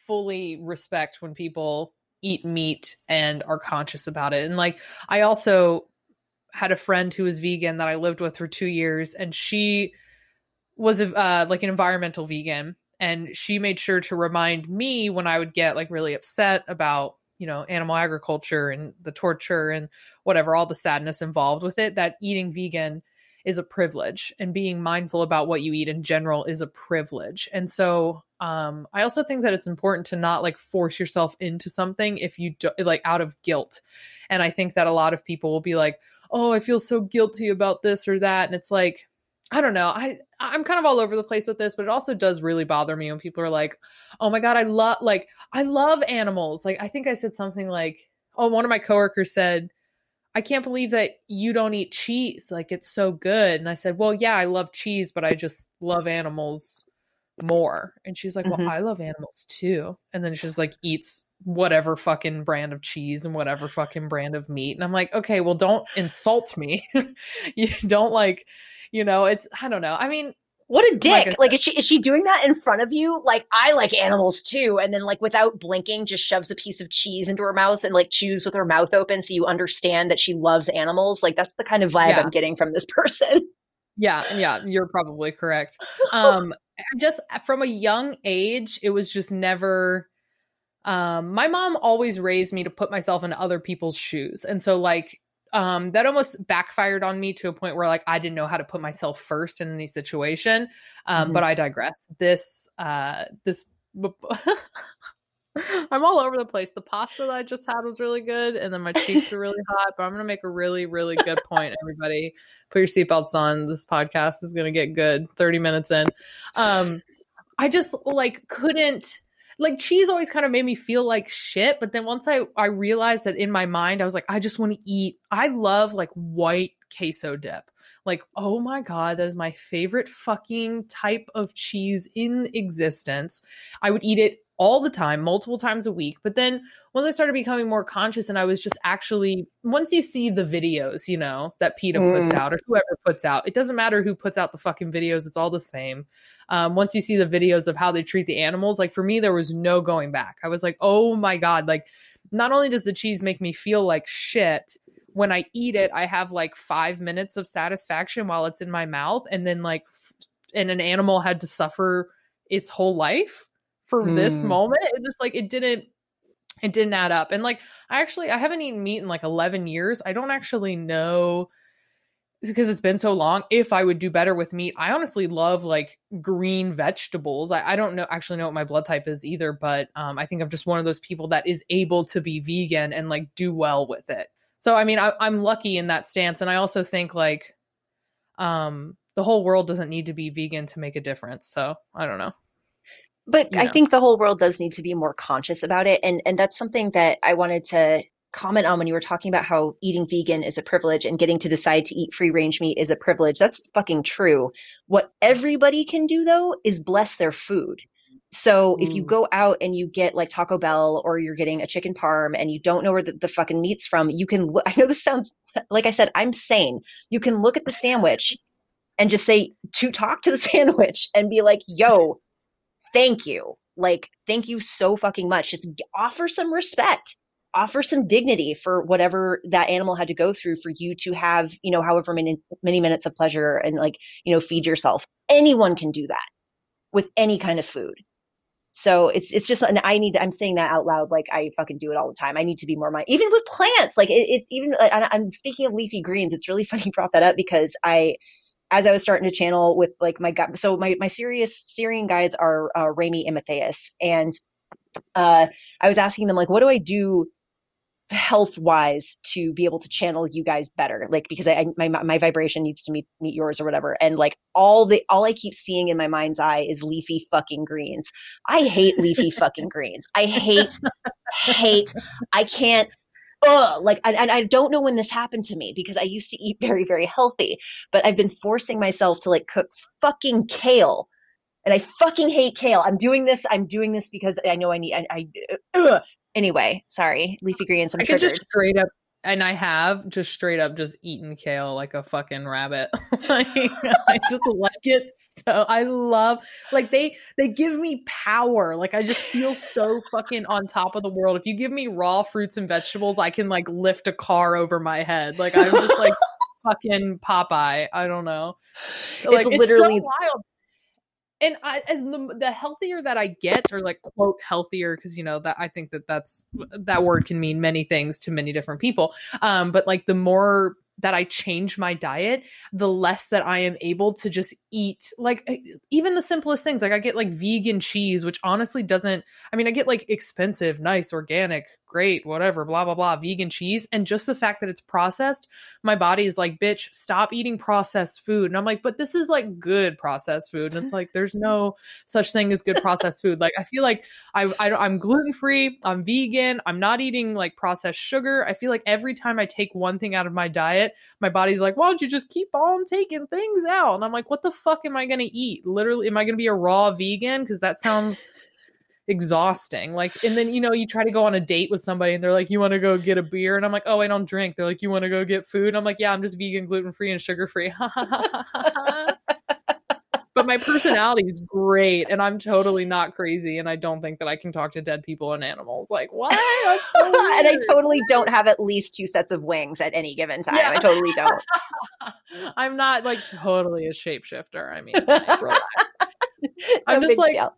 S1: fully respect when people eat meat and are conscious about it. And like i also had a friend who was vegan that i lived with for two years and she was uh, like an environmental vegan. And she made sure to remind me when i would get like really upset about you know animal agriculture and the torture and whatever all the sadness involved with it that eating vegan is a privilege and being mindful about what you eat in general is a privilege and so um I also think that it's important to not like force yourself into something if you do like out of guilt. And I think that a lot of people will be like, "Oh, I feel so guilty about this or that." And it's like I don't know. I I'm kind of all over the place with this, but it also does really bother me when people are like, "Oh my god, I love like I love animals." Like I think I said something like, "Oh, one of my coworkers said, I can't believe that you don't eat cheese. Like it's so good." And I said, "Well, yeah, I love cheese, but I just love animals more." And she's like. "Well, mm-hmm. I love animals too." And then she's like eats whatever fucking brand of cheese and whatever fucking brand of meat. And I'm like, "Okay, well, don't insult me. you don't like, you know, it's I don't know. I mean,
S2: What a dick! Like, is she is she doing that in front of you? Like, I like animals too, and then like without blinking, just shoves a piece of cheese into her mouth and like chews with her mouth open, so you understand that she loves animals. Like, that's the kind of vibe
S1: Yeah.
S2: I'm getting from this person.
S1: Yeah, yeah, you're probably correct. Um just from a young age, it was just never um my mom always raised me to put myself in other people's shoes. And so like um that almost backfired on me to a point where like I didn't know how to put myself first in any situation. Um
S2: Mhm.
S1: but I digress. This uh this I'm all over the place. The pasta that I just had was really good, and then my cheeks are really hot. But I'm gonna make a really, really good point. Everybody, put your seatbelts on. This podcast is gonna get good. 30 minutes in. Um, I just like couldn't like cheese always kind of made me feel like shit. But then once I I realized that in my mind, I was like, I just want to eat. I love like white queso dip. Like, oh my god, that is my favorite fucking type of cheese in existence. I would eat it all the time, multiple times a week. But then once I started becoming more conscious and I was just actually, once you see the videos, you know, that PETA puts
S2: Mm.
S1: out or whoever puts out, it doesn't matter who puts out the fucking videos, it's all the same. Um, once you see the videos of how they treat the animals, like for me, there was no going back. I was like, oh my God, like not only does the cheese make me feel like shit, when I eat it, I have like five minutes of satisfaction while it's in my mouth. And then, like, and an animal had to suffer its whole life for this
S2: Mm.
S1: moment. It just like, it didn't, it didn't add up. And like, I actually, I haven't eaten meat in like 11 years. I don't actually know because it's been so long if I would do better with meat. I honestly love like green vegetables. I, I don't know actually know what my blood type is either, but um, I think I'm just one of those people that is able to be vegan and like do well with it. So I mean, I, I'm lucky in that stance, and I also think like um, the whole world doesn't need to be vegan to make a difference. So I don't know.
S2: But
S1: You
S2: I think the whole world does need to be more conscious about it, and and that's something that I wanted to comment on when you were talking about how eating vegan is a privilege and getting to decide to eat free range meat is a privilege. That's fucking true. What everybody can do though is bless their food. So if you
S1: Mm.
S2: go out and you get like Taco Bell or you're getting a chicken parm and you don't know where the, the fucking meat's from, you can look, I know this sounds like I said, I'm sane. You can look at the sandwich and just say to talk to the sandwich and be like, yo, thank you. Like, thank you so fucking much. Just offer some respect, offer some dignity for whatever that animal had to go through for you to have, you know, however many, many minutes of pleasure and like, you know, feed yourself. Anyone can do that with any kind of food. So it's it's just and I need I'm saying that out loud like I fucking do it all the time. I need to be more mindful even with plants. Like it, it's even I'm speaking of leafy greens. It's really funny you brought that up because I as I was starting to channel with like my gut, so my my serious Sirian guides are uh, Rami and Matthias, and uh, I was asking them like, what do I do health wise to be able to channel you guys better like because I, I my my vibration needs to meet meet yours or whatever and like all the all I keep seeing in my mind's eye is leafy fucking greens. I hate leafy fucking greens. I hate hate I can't ugh like and, and I don't know when this happened to me because I used to eat very very healthy but I've been forcing myself to like cook fucking kale and I fucking hate kale. I'm doing this. I'm doing this because I know I need. I, I ugh. anyway. Sorry, leafy greens. I'm
S1: I could just straight up, and I have just straight up just eaten kale like a fucking rabbit. like I just like it so. I love like they they give me power. Like I just feel so fucking on top of the world. If you give me raw fruits and vegetables, I can like lift a car over my head. Like I'm just like fucking Popeye. I don't know. Like it's,
S2: literally-
S1: so wild. And I, as the, the healthier that I get, or like quote healthier, because you know that I think that that's that word can mean many things to many different people. Um, but like the more that I change my diet, the less that I am able to just eat like even the simplest things. Like I get like vegan cheese, which honestly doesn't, I mean, I get like expensive, nice, organic, great, whatever, blah, blah, blah, vegan cheese. And just the fact that it's processed, my body is like, bitch, stop eating processed food. And I'm like, but this is like good processed food. And it's like, there's no such thing as good processed food. Like, I feel like I, I I'm gluten free, I'm vegan, I'm not eating like processed sugar. I feel like every time I take one thing out of my diet, my body's like, why don't you just keep on taking things out? And I'm like, what the fuck am I going to eat? Literally, am I going to be a raw vegan? Because that sounds exhausting. Like, and then you know, you try to go on a date with somebody, and they're like, "You want to go get a beer?" And I'm like, "Oh, I don't drink." They're like, "You want to go get food?" I'm like, "Yeah, I'm just vegan, gluten free, and sugar free." but my personality is great, and I'm totally not crazy, and I don't think that I can talk to dead people and animals. Like, what?
S2: So and I totally don't have at least two sets of wings at any given time. Yeah. I totally don't.
S1: I'm not like totally a shapeshifter. I mean, like, I'm just like. Deal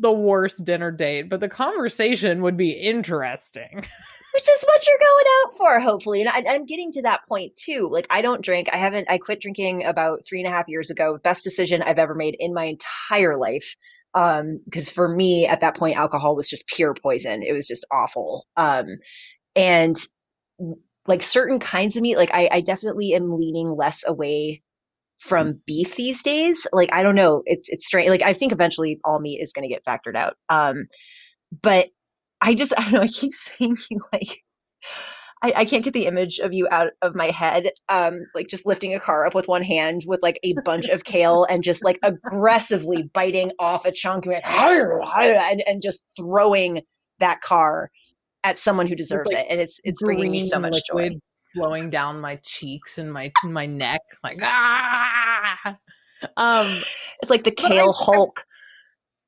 S1: the worst dinner date, but the conversation would be interesting.
S2: Which is what you're going out for, hopefully. And I, am getting to that point too. Like, I don't drink. I haven't, I quit drinking about three and a half years ago. Best decision I've ever made in my entire life. Um, because for me at that point, alcohol was just pure poison. It was just awful. Um, and like certain kinds of meat, like I, I definitely am leaning less away from beef these days. Like I don't know, it's it's strange. Like I think eventually all meat is going to get factored out. Um, but I just I don't know. I keep seeing you like. I, I can't get the image of you out of my head. Um, like just lifting a car up with one hand with like a bunch of kale and just like aggressively biting off a chunk and, and, and just throwing that car at someone who deserves like it. And it's it's bringing me so much liquid. joy
S1: flowing down my cheeks and my my neck, like ah. Um,
S2: it's like the kale I, Hulk.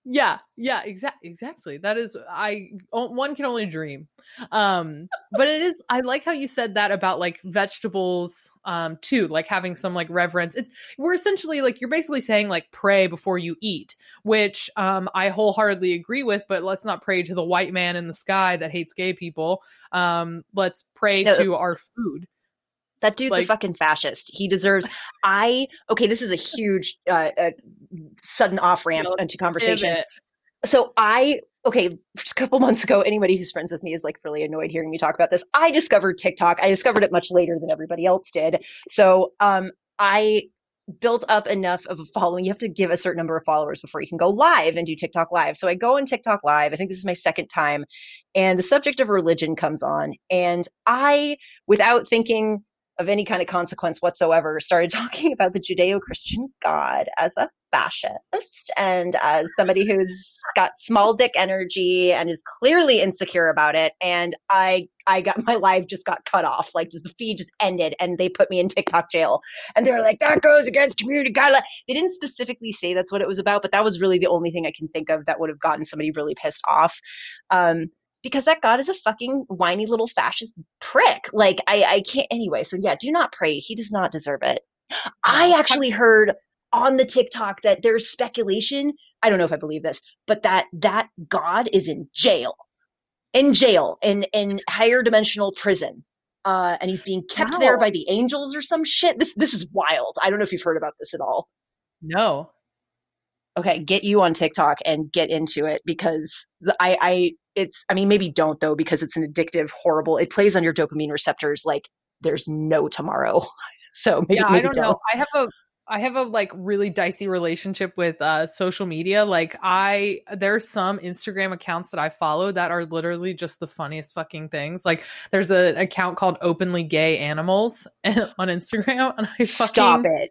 S1: Yeah, yeah, exactly, exactly. That is, I one can only dream. Um, but it is. I like how you said that about like vegetables, um, too, like having some like reverence. It's we're essentially like you're basically saying like pray before you eat, which um I wholeheartedly agree with. But let's not pray to the white man in the sky that hates gay people. Um, let's pray no, to our food.
S2: That dude's like, a fucking fascist. He deserves. I okay. This is a huge uh, uh, sudden off ramp into conversation. So I okay. Just a couple months ago, anybody who's friends with me is like really annoyed hearing me talk about this. I discovered TikTok. I discovered it much later than everybody else did. So um, I built up enough of a following. You have to give a certain number of followers before you can go live and do TikTok live. So I go on TikTok live. I think this is my second time, and the subject of religion comes on, and I, without thinking of any kind of consequence whatsoever started talking about the Judeo-Christian God as a fascist and as somebody who's got small dick energy and is clearly insecure about it. And I I got my life just got cut off. Like the feed just ended and they put me in TikTok jail. And they were like that goes against community guidelines they didn't specifically say that's what it was about but that was really the only thing I can think of that would have gotten somebody really pissed off. Um because that God is a fucking whiny little fascist prick. Like I, I can't anyway. So yeah, do not pray. He does not deserve it. I actually heard on the TikTok that there's speculation. I don't know if I believe this, but that that God is in jail, in jail, in in higher dimensional prison, uh, and he's being kept wow. there by the angels or some shit. This this is wild. I don't know if you've heard about this at all.
S1: No.
S2: Okay, get you on TikTok and get into it because I I it's i mean maybe don't though because it's an addictive horrible it plays on your dopamine receptors like there's no tomorrow. So maybe,
S1: yeah
S2: maybe
S1: i don't, don't, know. i have a i have a like really dicey relationship with uh social media. Like i there's some instagram accounts that i follow that are literally just the funniest fucking things. Like there's an account called openly gay animals on instagram and i fucking
S2: stop it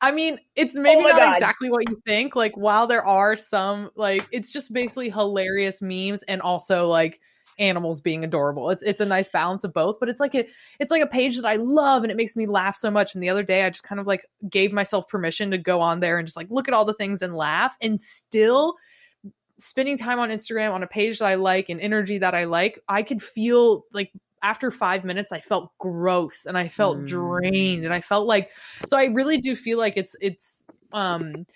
S1: I mean, it's oh maybe oh not God. exactly what you think. Like, while there are some, like, it's just basically hilarious memes and also like animals being adorable. It's it's a nice balance of both, but it's like a it's like a page that I love and it makes me laugh so much. And the other day, I just kind of like gave myself permission to go on there and just like look at all the things and laugh, and still spending time on Instagram on a page that I like and energy that I like, I could feel like after five minutes i felt gross and i felt mm. drained and i felt like so i really do feel like it's it's um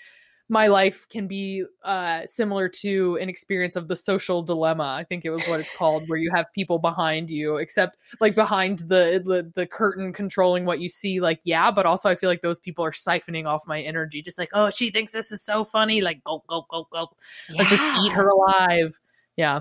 S1: my life can be uh, similar to an experience of the social dilemma. I think it was what it's called, where you have people behind you, except like behind the, the the curtain controlling what you see. Like, yeah, but also I feel like those people are siphoning off my energy, just like, oh, she thinks this is so funny. Like, go go go go, let's just eat her alive. Yeah.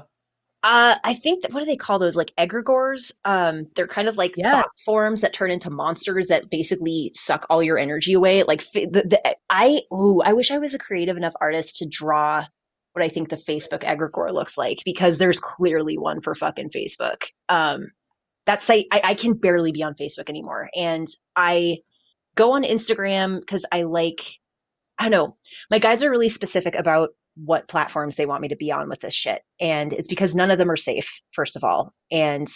S2: Uh, I think that what do they call those? Like egregores. Um, they're kind of like
S1: Yes.
S2: forms that turn into monsters that basically suck all your energy away. Like the, the I ooh, I wish I was a creative enough artist to draw what I think the Facebook egregore looks like because there's clearly one for fucking Facebook. Um, that site I, I can barely be on Facebook anymore, and I go on Instagram because I like I don't know. My guides are really specific about what platforms they want me to be on with this shit. And it's because none of them are safe, first of all. And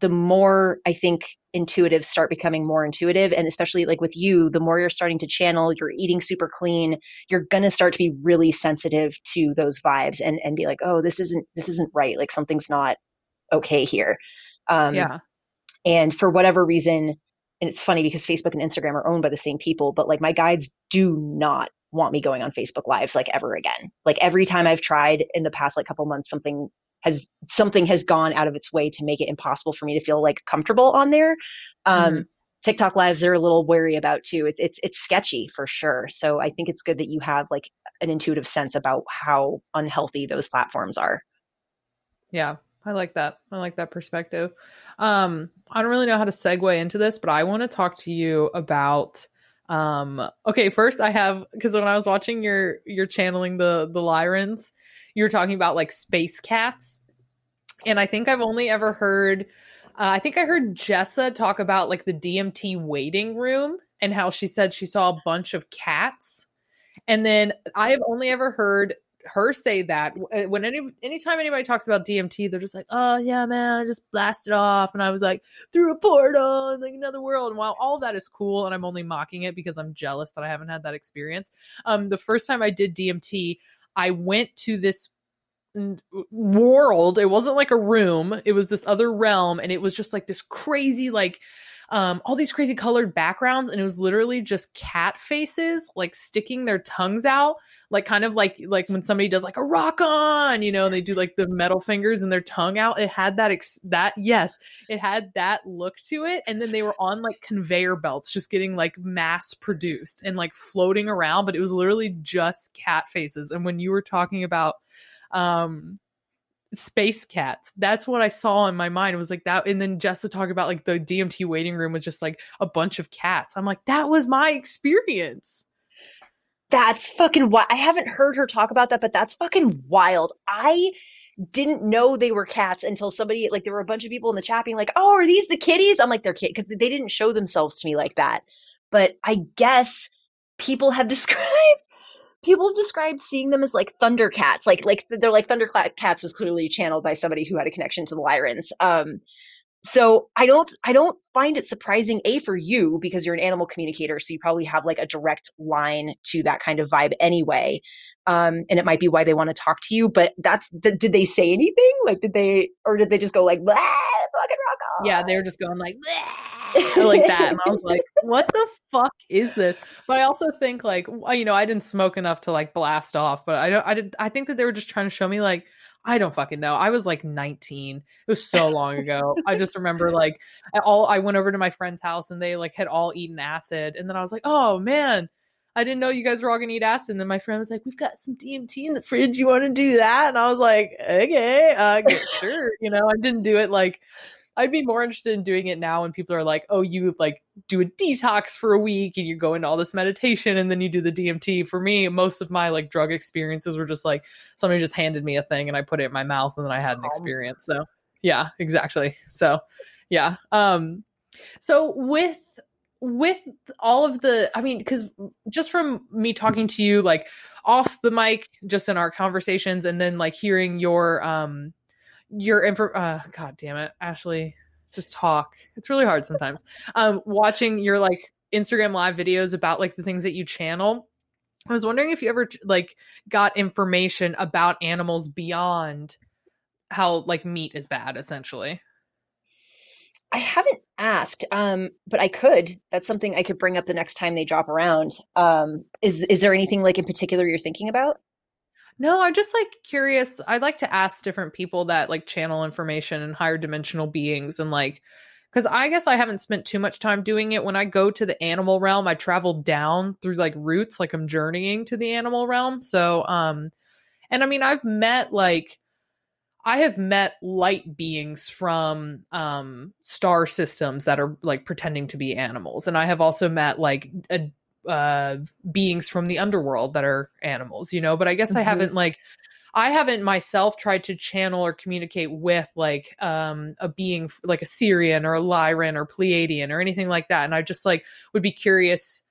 S2: the more I think intuitives start becoming more intuitive, and especially like with you, the more you're starting to channel, you're eating super clean, you're gonna start to be really sensitive to those vibes and and be like, oh, this isn't this isn't right. Like something's not okay here. Um,
S1: yeah.
S2: and for whatever reason, and it's funny because Facebook and Instagram are owned by the same people, but like my guides do not want me going on Facebook lives like ever again. Like every time I've tried in the past like couple months, something has something has gone out of its way to make it impossible for me to feel like comfortable on there. Um,
S1: Mhm.
S2: TikTok lives they're a little wary about too. It's it's it's sketchy for sure. So I think it's good that you have like an intuitive sense about how unhealthy those platforms are.
S1: Yeah, I like that. I like that perspective. Um, I don't really know how to segue into this, but I want to talk to you about um okay, first I have because when I was watching your your channeling the the Lyrans, you were talking about like space cats. And I think I've only ever heard uh, I think I heard Jessa talk about like the DMT waiting room and how she said she saw a bunch of cats. And then I have only ever heard her say that uh, when any anytime anybody talks about DMT, they're just like, "Oh yeah, man, I just blasted off," and I was like through a portal and like another world. And while all that is cool, and I'm only mocking it because I'm jealous that I haven't had that experience. Um, the first time I did DMT, I went to this world. It wasn't like a room. It was this other realm, and it was just like this crazy like um all these crazy colored backgrounds and it was literally just cat faces like sticking their tongues out like kind of like like when somebody does like a rock on you know and they do like the metal fingers and their tongue out. It had that ex- that yes it had that look to it and then they were on like conveyor belts just getting like mass produced and like floating around but it was literally just cat faces. And when you were talking about um space cats that's what i saw in my mind it was like that and then just to talk about like the dmt waiting room was just like a bunch of cats i'm like that was my experience
S2: That's fucking wild. I haven't heard her talk about that, but that's fucking wild. I didn't know they were cats until somebody like there were a bunch of people in the chat being like, "Oh, are these the kitties?" I'm like, "They're kit," because they didn't show themselves to me like that. But I guess people have described people described seeing them as like thundercats, like like they're like thundercats was clearly channeled by somebody who had a connection to the Lyrans. Um, so I don't I don't find it surprising a for you because you're an animal communicator so you probably have like a direct line to that kind of vibe anyway. Um and it might be why they want to talk to you but that's th- did they say anything? Like did they or did they just go like fucking rock on!
S1: Yeah they were just going like "Bleh," like that and i was like what the fuck is this but i also think like you know i didn't smoke enough to like blast off but i don't i did i think that they were just trying to show me like I don't fucking know. I was like 19. It was so long ago. I just remember like I all I went over to my friend's house and they like had all eaten acid and then I was like, "Oh man, I didn't know you guys were all gonna eat acid." And then my friend was like, "We've got some DMT in the fridge. You want to do that?" And I was like, "Okay, uh, sure." You know, I didn't do it like I'd be more interested in doing it now when people are like, "Oh, you like do a detox for a week and you go into all this meditation and then you do the DMT." For me, most of my like drug experiences were just like somebody just handed me a thing and I put it in my mouth and then I had an experience. So, yeah, exactly. So, yeah. Um so with with all of the I mean cuz just from me talking to you like off the mic just in our conversations and then like hearing your um your info uh god damn it ashley just talk it's really hard sometimes um watching your like instagram live videos about like the things that you channel i was wondering if you ever like got information about animals beyond how like meat is bad essentially
S2: I haven't asked, um, but I could. That's something I could bring up the next time they drop around. Um, is is there anything like in particular you're thinking about?
S1: No, I'm just like curious. I'd like to ask different people that like channel information and higher dimensional beings and like because I guess I haven't spent too much time doing it. When I go to the animal realm, I travel down through like roots, like I'm journeying to the animal realm. So, um, and I mean, I've met like I have met light beings from um star systems that are like pretending to be animals, and I have also met like a uh beings from the underworld that are animals you know? But i guess mm-hmm. i haven't like i haven't myself tried to channel or communicate with like um a being like a sirian or a lyran or pleiadian or anything like that. And i just like would be curious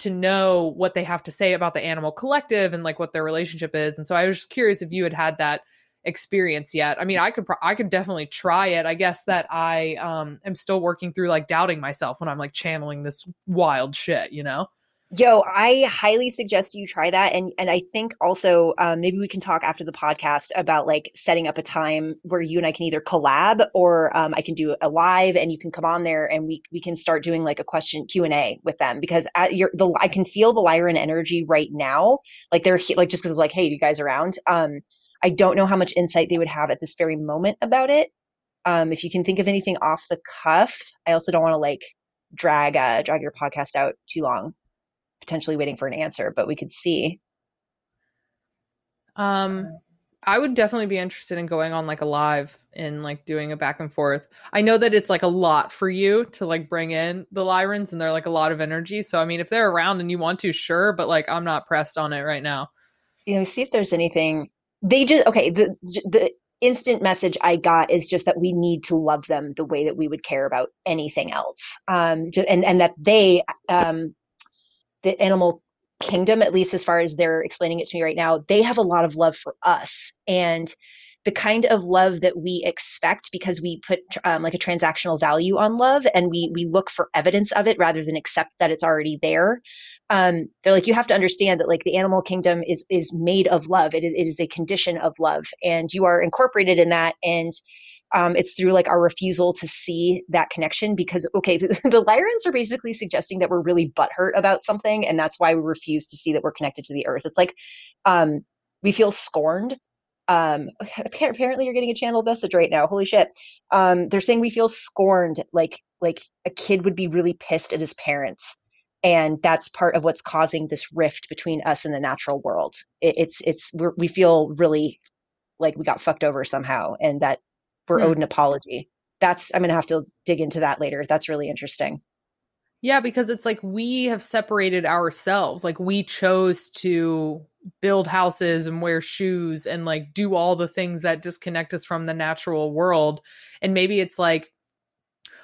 S1: to know what they have to say about the animal collective and like what their relationship is. And so i was just curious if you had had that experience yet. I mean i could pro- i could definitely try it. I guess that i um am still working through like doubting myself when i'm like channeling this wild shit you know
S2: Yo, I highly suggest you try that, and and I think also um, maybe we can talk after the podcast about like setting up a time where you and I can either collab or um, I can do a live, and you can come on there and we we can start doing like a question Q and A with them because at your the I can feel the Lyran energy right now, like they're like just because like hey, you guys around? Um, I don't know how much insight they would have at this very moment about it. Um, if you can think of anything off the cuff, I also don't want to like drag uh, drag your podcast out too long potentially waiting for an answer, but we could see.
S1: Um, I would definitely be interested in going on like a live and like doing a back and forth. I know that it's like a lot for you to like bring in the Lyrans and they're like a lot of energy. So I mean, if they're around and you want to, sure, but like I'm not pressed on it right now.
S2: You know, see if there's anything. They just okay. The the instant message I got is just that we need to love them the way that we would care about anything else. Um, and and that they um the animal kingdom, at least as far as they're explaining it to me right now, they have a lot of love for us. And the kind of love that we expect because we put um, like a transactional value on love and we we look for evidence of it rather than accept that it's already there um, they're like you have to understand that like the animal kingdom is is made of love it, it is a condition of love and you are incorporated in that and um, it's through like our refusal to see that connection because okay the, the Lyrans are basically suggesting that we're really butthurt about something and that's why we refuse to see that we're connected to the earth. It's like um, we feel scorned. Um, apparently you're getting a channel message right now. Holy shit. Um, they're saying we feel scorned like like a kid would be really pissed at his parents and that's part of what's causing this rift between us and the natural world. It, it's it's we feel really like we got fucked over somehow and that we're hmm. owed an apology. That's I'm gonna have to dig into that later. That's really interesting.
S1: Yeah, because it's like we have separated ourselves. Like we chose to build houses and wear shoes and like do all the things that disconnect us from the natural world. And maybe it's like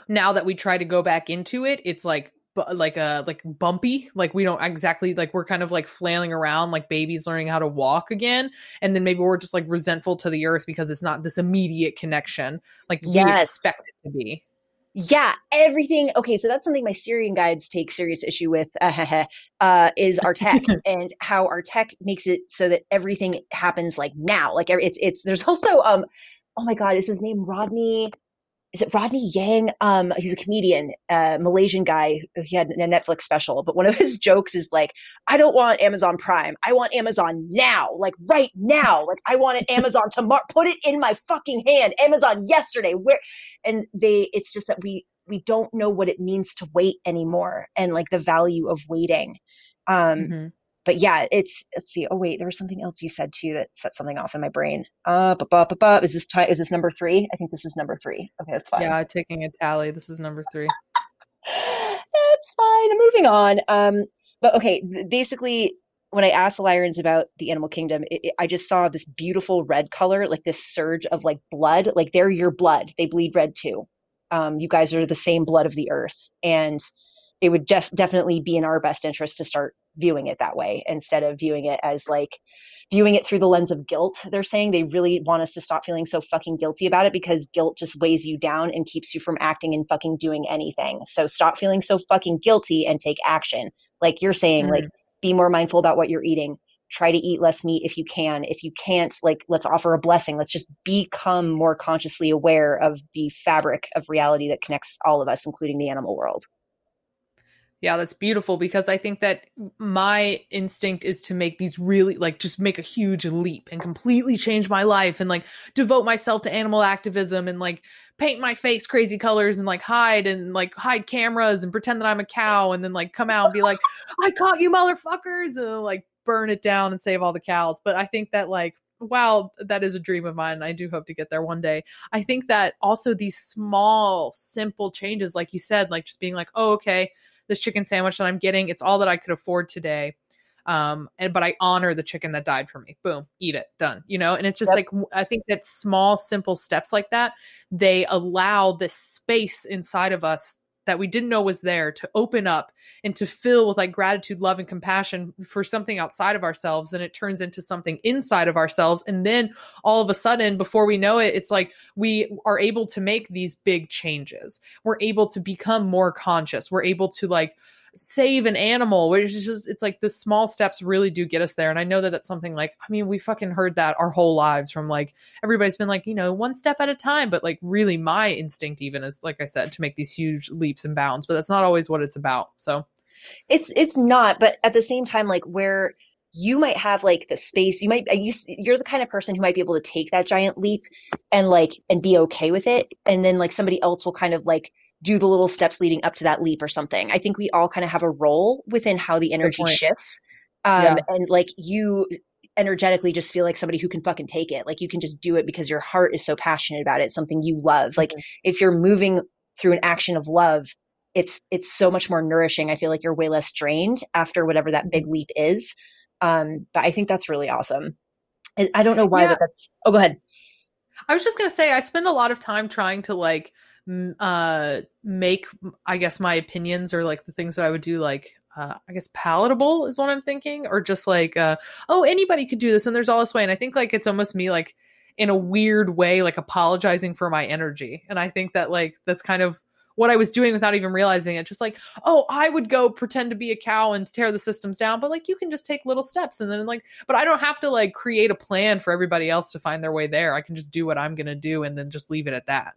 S1: now that we try to go back into it, it's like like a uh, like bumpy like we don't exactly like we're kind of like flailing around like babies learning how to walk again and then maybe we're just like resentful to the earth because it's not this immediate connection like yes. we expect it to be
S2: yeah everything okay so that's something my sirian guides take serious issue with uh, uh, is our tech and how our tech makes it so that everything happens like now like it's it's there's also um oh my god is his name rodney is it Rodney Yang? Um, he's a comedian, uh, Malaysian guy. He had a Netflix special, but one of his jokes is like, "I don't want Amazon Prime. I want Amazon now, like right now. Like I want it Amazon tomorrow. Put it in my fucking hand. Amazon yesterday. Where?" And they, it's just that we we don't know what it means to wait anymore, and like the value of waiting. Um, mm-hmm but yeah, it's let's see. Oh wait, there was something else you said too that set something off in my brain. Uh, bu- bu- bu- is this t- is this number three? I think this is number three. Okay, that's fine.
S1: Yeah, taking a tally. This is number three.
S2: that's fine. Moving on. Um, but okay, basically, when I asked the Lyrans about the animal kingdom, it, it, I just saw this beautiful red color, like this surge of like blood. Like they're your blood. They bleed red too. Um, you guys are the same blood of the earth, and it would def- definitely be in our best interest to start viewing it that way instead of viewing it as like viewing it through the lens of guilt. They're saying they really want us to stop feeling so fucking guilty about it because guilt just weighs you down and keeps you from acting and fucking doing anything. So stop feeling so fucking guilty and take action. Like you're saying, mm-hmm. like be more mindful about what you're eating. try to eat less meat if you can. If you can't, like, let's offer a blessing. Let's just become more consciously aware of the fabric of reality that connects all of us, including the animal world.
S1: Yeah, that's beautiful because I think that my instinct is to make these really like just make a huge leap and completely change my life and like devote myself to animal activism and like paint my face crazy colors and like hide and like hide cameras and pretend that I'm a cow and then like come out and be like, I caught you motherfuckers and like burn it down and save all the cows. But I think that like wow, that is a dream of mine. I do hope to get there one day. I think that also these small, simple changes, like you said, like just being like, oh, okay, this chicken sandwich that I'm getting. It's all that I could afford today. Um, and but I honor the chicken that died for me. Boom, eat it, done. You know, and it's just yep. like I think that small, simple steps like that they allow this space inside of us that we didn't know was there to open up and to fill with like gratitude, love, and compassion for something outside of ourselves. And it turns into something inside of ourselves. And then all of a sudden, before we know it, it's like we are able to make these big changes. We're able to become more conscious. We're able to like, save an animal which is just it's like the small steps really do get us there. And i know that that's something like i mean we fucking heard that our whole lives from like everybody's been like you know one step at a time. But like really my instinct even is like i said to make these huge leaps and bounds. But that's not always what it's about. So
S2: it's it's not. But at the same time like where you might have like the space you might you, you're the kind of person who might be able to take that giant leap and like and be okay with it. And then like somebody else will kind of like do the little steps leading up to that leap or something. I think we all kind of have a role within how the energy shifts. Um, yeah. And like you energetically just feel like somebody who can fucking take it. Like you can just do it because your heart is so passionate about it, something you love. Like mm-hmm. if you're moving through an action of love, it's it's so much more nourishing. I feel like you're way less drained after whatever that big leap is. Um, but I think that's really awesome. I, I don't know why, yeah. but that's. Oh, go ahead.
S1: I was just gonna say I spend a lot of time trying to like uh make i guess my opinions or like the things that i would do like uh, I guess palatable is what I'm thinking, or just like, uh, oh, anybody could do this, and there's all this way. And I think like it's almost me like in a weird way, like apologizing for my energy. And I think that like that's kind of what I was doing without even realizing it. Just like, oh, I would go pretend to be a cow and tear the systems down, but like you can just take little steps and then like, but I don't have to like create a plan for everybody else to find their way there. I can just do what I'm gonna do and then just leave it at that.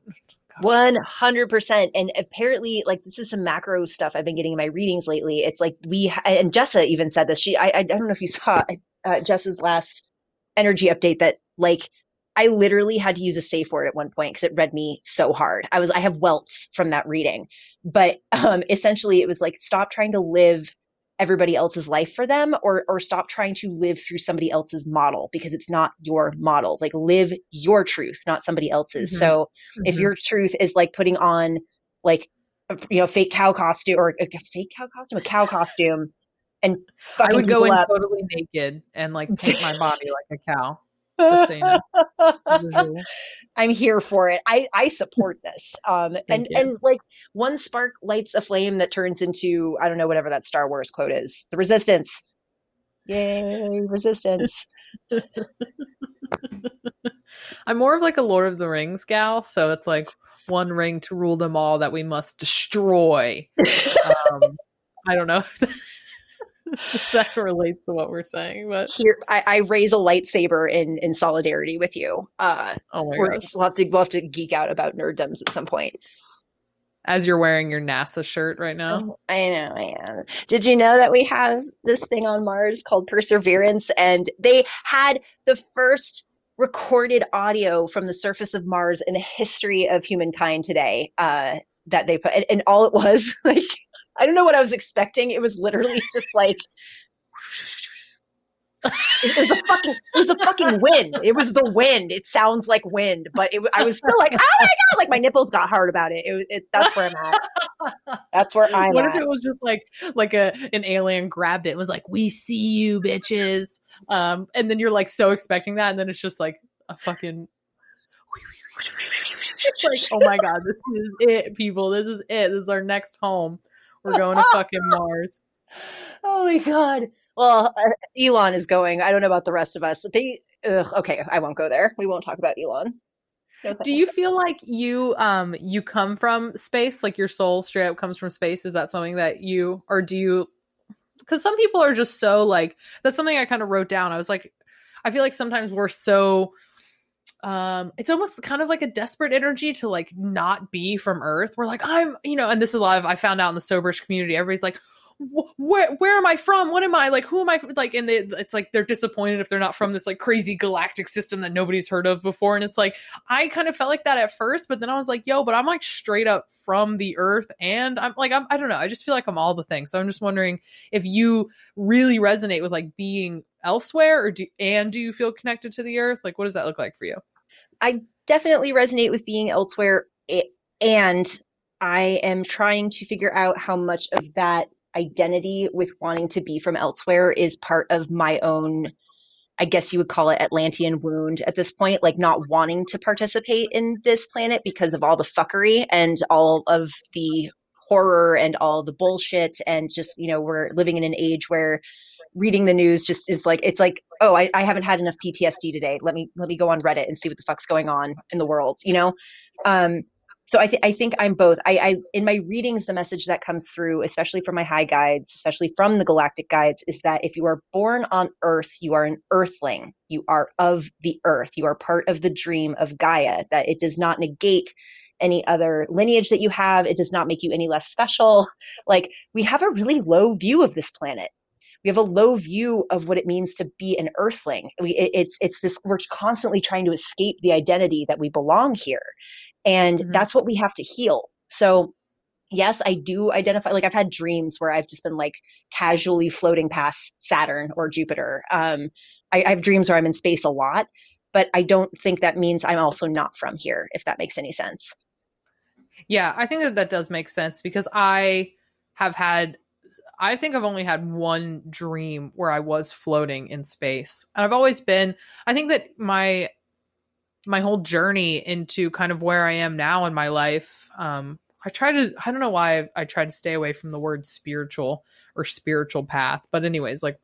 S2: One hundred percent, and apparently, like this is some macro stuff I've been getting in my readings lately. It's like we and Jessa even said this. She, I, I don't know if you saw uh, Jessa's last energy update that like I literally had to use a safe word at one point because it read me so hard. I was I have welts from that reading, but um, essentially it was like stop trying to live everybody else's life for them or or stop trying to live through somebody else's model because it's not your model like live your truth not somebody else's mm-hmm. so mm-hmm. if your truth is like putting on like a, you know fake cow costume or a fake cow costume a cow costume and
S1: I would go in up. totally naked and like paint my body like a cow just.
S2: I'm here for it. I I support this. Um and you. and like one spark lights a flame that turns into I don't know whatever that Star Wars quote is. The resistance. Yay, resistance.
S1: I'm more of like a Lord of the Rings gal, so it's like one ring to rule them all that we must destroy. um, I don't know that relates to what we're saying. But
S2: here, I, I, raise a lightsaber in in solidarity with you. Uh,
S1: oh my gosh,
S2: we'll have to we'll have to geek out about nerddoms at some point.
S1: As you're wearing your NASA shirt right now.
S2: Oh, I know, I am. Did you know that we have this thing on Mars called Perseverance, and they had the first recorded audio from the surface of Mars in the history of humankind today. Uh, that they put, and, and all it was like I don't know what I was expecting. It was literally just like it was a fucking it was a fucking wind. It was the wind. It sounds like wind, but it, I was still like, oh my god! Like my nipples got hard about it. It, it that's where I'm at. That's where I'm. At.
S1: What
S2: at.
S1: if it was just like like a an alien grabbed it and was like, "We see you, bitches," um, and then you're like so expecting that, and then it's just like a fucking. it's like, oh my god, this is it, people. This is it. This is our next home. We're going to fucking Mars.
S2: Oh my god. Well, uh, Elon is going. I don't know about the rest of us. They ugh, okay, I won't go there. We won't talk about Elon.
S1: No, do you feel like you um you come from space like your soul straight up comes from space is that something that you or do you because some people are just so like that's something I kind of wrote down. I was like, I feel like sometimes we're so um it's almost kind of like a desperate energy to like not be from earth we're like i'm you know and this is a lot of i found out in the soberish community everybody's like where where am I from? What am I like? Who am I like? And they, it's like they're disappointed if they're not from this like crazy galactic system that nobody's heard of before. And it's like I kind of felt like that at first, but then I was like, yo, but I'm like straight up from the Earth, and I'm like I'm I don't know. I just feel like I'm all the things. So I'm just wondering if you really resonate with like being elsewhere, or do and do you feel connected to the Earth? Like, what does that look like for you?
S2: I definitely resonate with being elsewhere, and I am trying to figure out how much of that identity with wanting to be from elsewhere is part of my own I guess you would call it Atlantean wound at this point, like not wanting to participate in this planet because of all the fuckery and all of the horror and all the bullshit. And just, you know, we're living in an age where reading the news just is like, it's like, oh, I, I haven't had enough PTSD today. Let me, let me go on Reddit and see what the fuck's going on in the world, you know? Um, so I, th- I think I'm both. I, I in my readings, the message that comes through, especially from my high guides, especially from the galactic guides, is that if you are born on Earth, you are an Earthling. You are of the Earth. You are part of the dream of Gaia. That it does not negate any other lineage that you have. It does not make you any less special. Like we have a really low view of this planet. We have a low view of what it means to be an Earthling. We, it, it's it's this. We're constantly trying to escape the identity that we belong here and mm-hmm. that's what we have to heal. So, yes, I do identify, like, I've had dreams where I've just been like casually floating past Saturn or Jupiter. Um, I, I have dreams where I'm in space a lot, but I don't think that means I'm also not from here, if that makes any sense.
S1: Yeah, I think that that does make sense because I have had I think I've only had one dream where I was floating in space. And I've always been I think that my my whole journey into kind of where I am now in my life. Um, I try to, I don't know why I, I try to stay away from the word spiritual or spiritual path, but anyways, like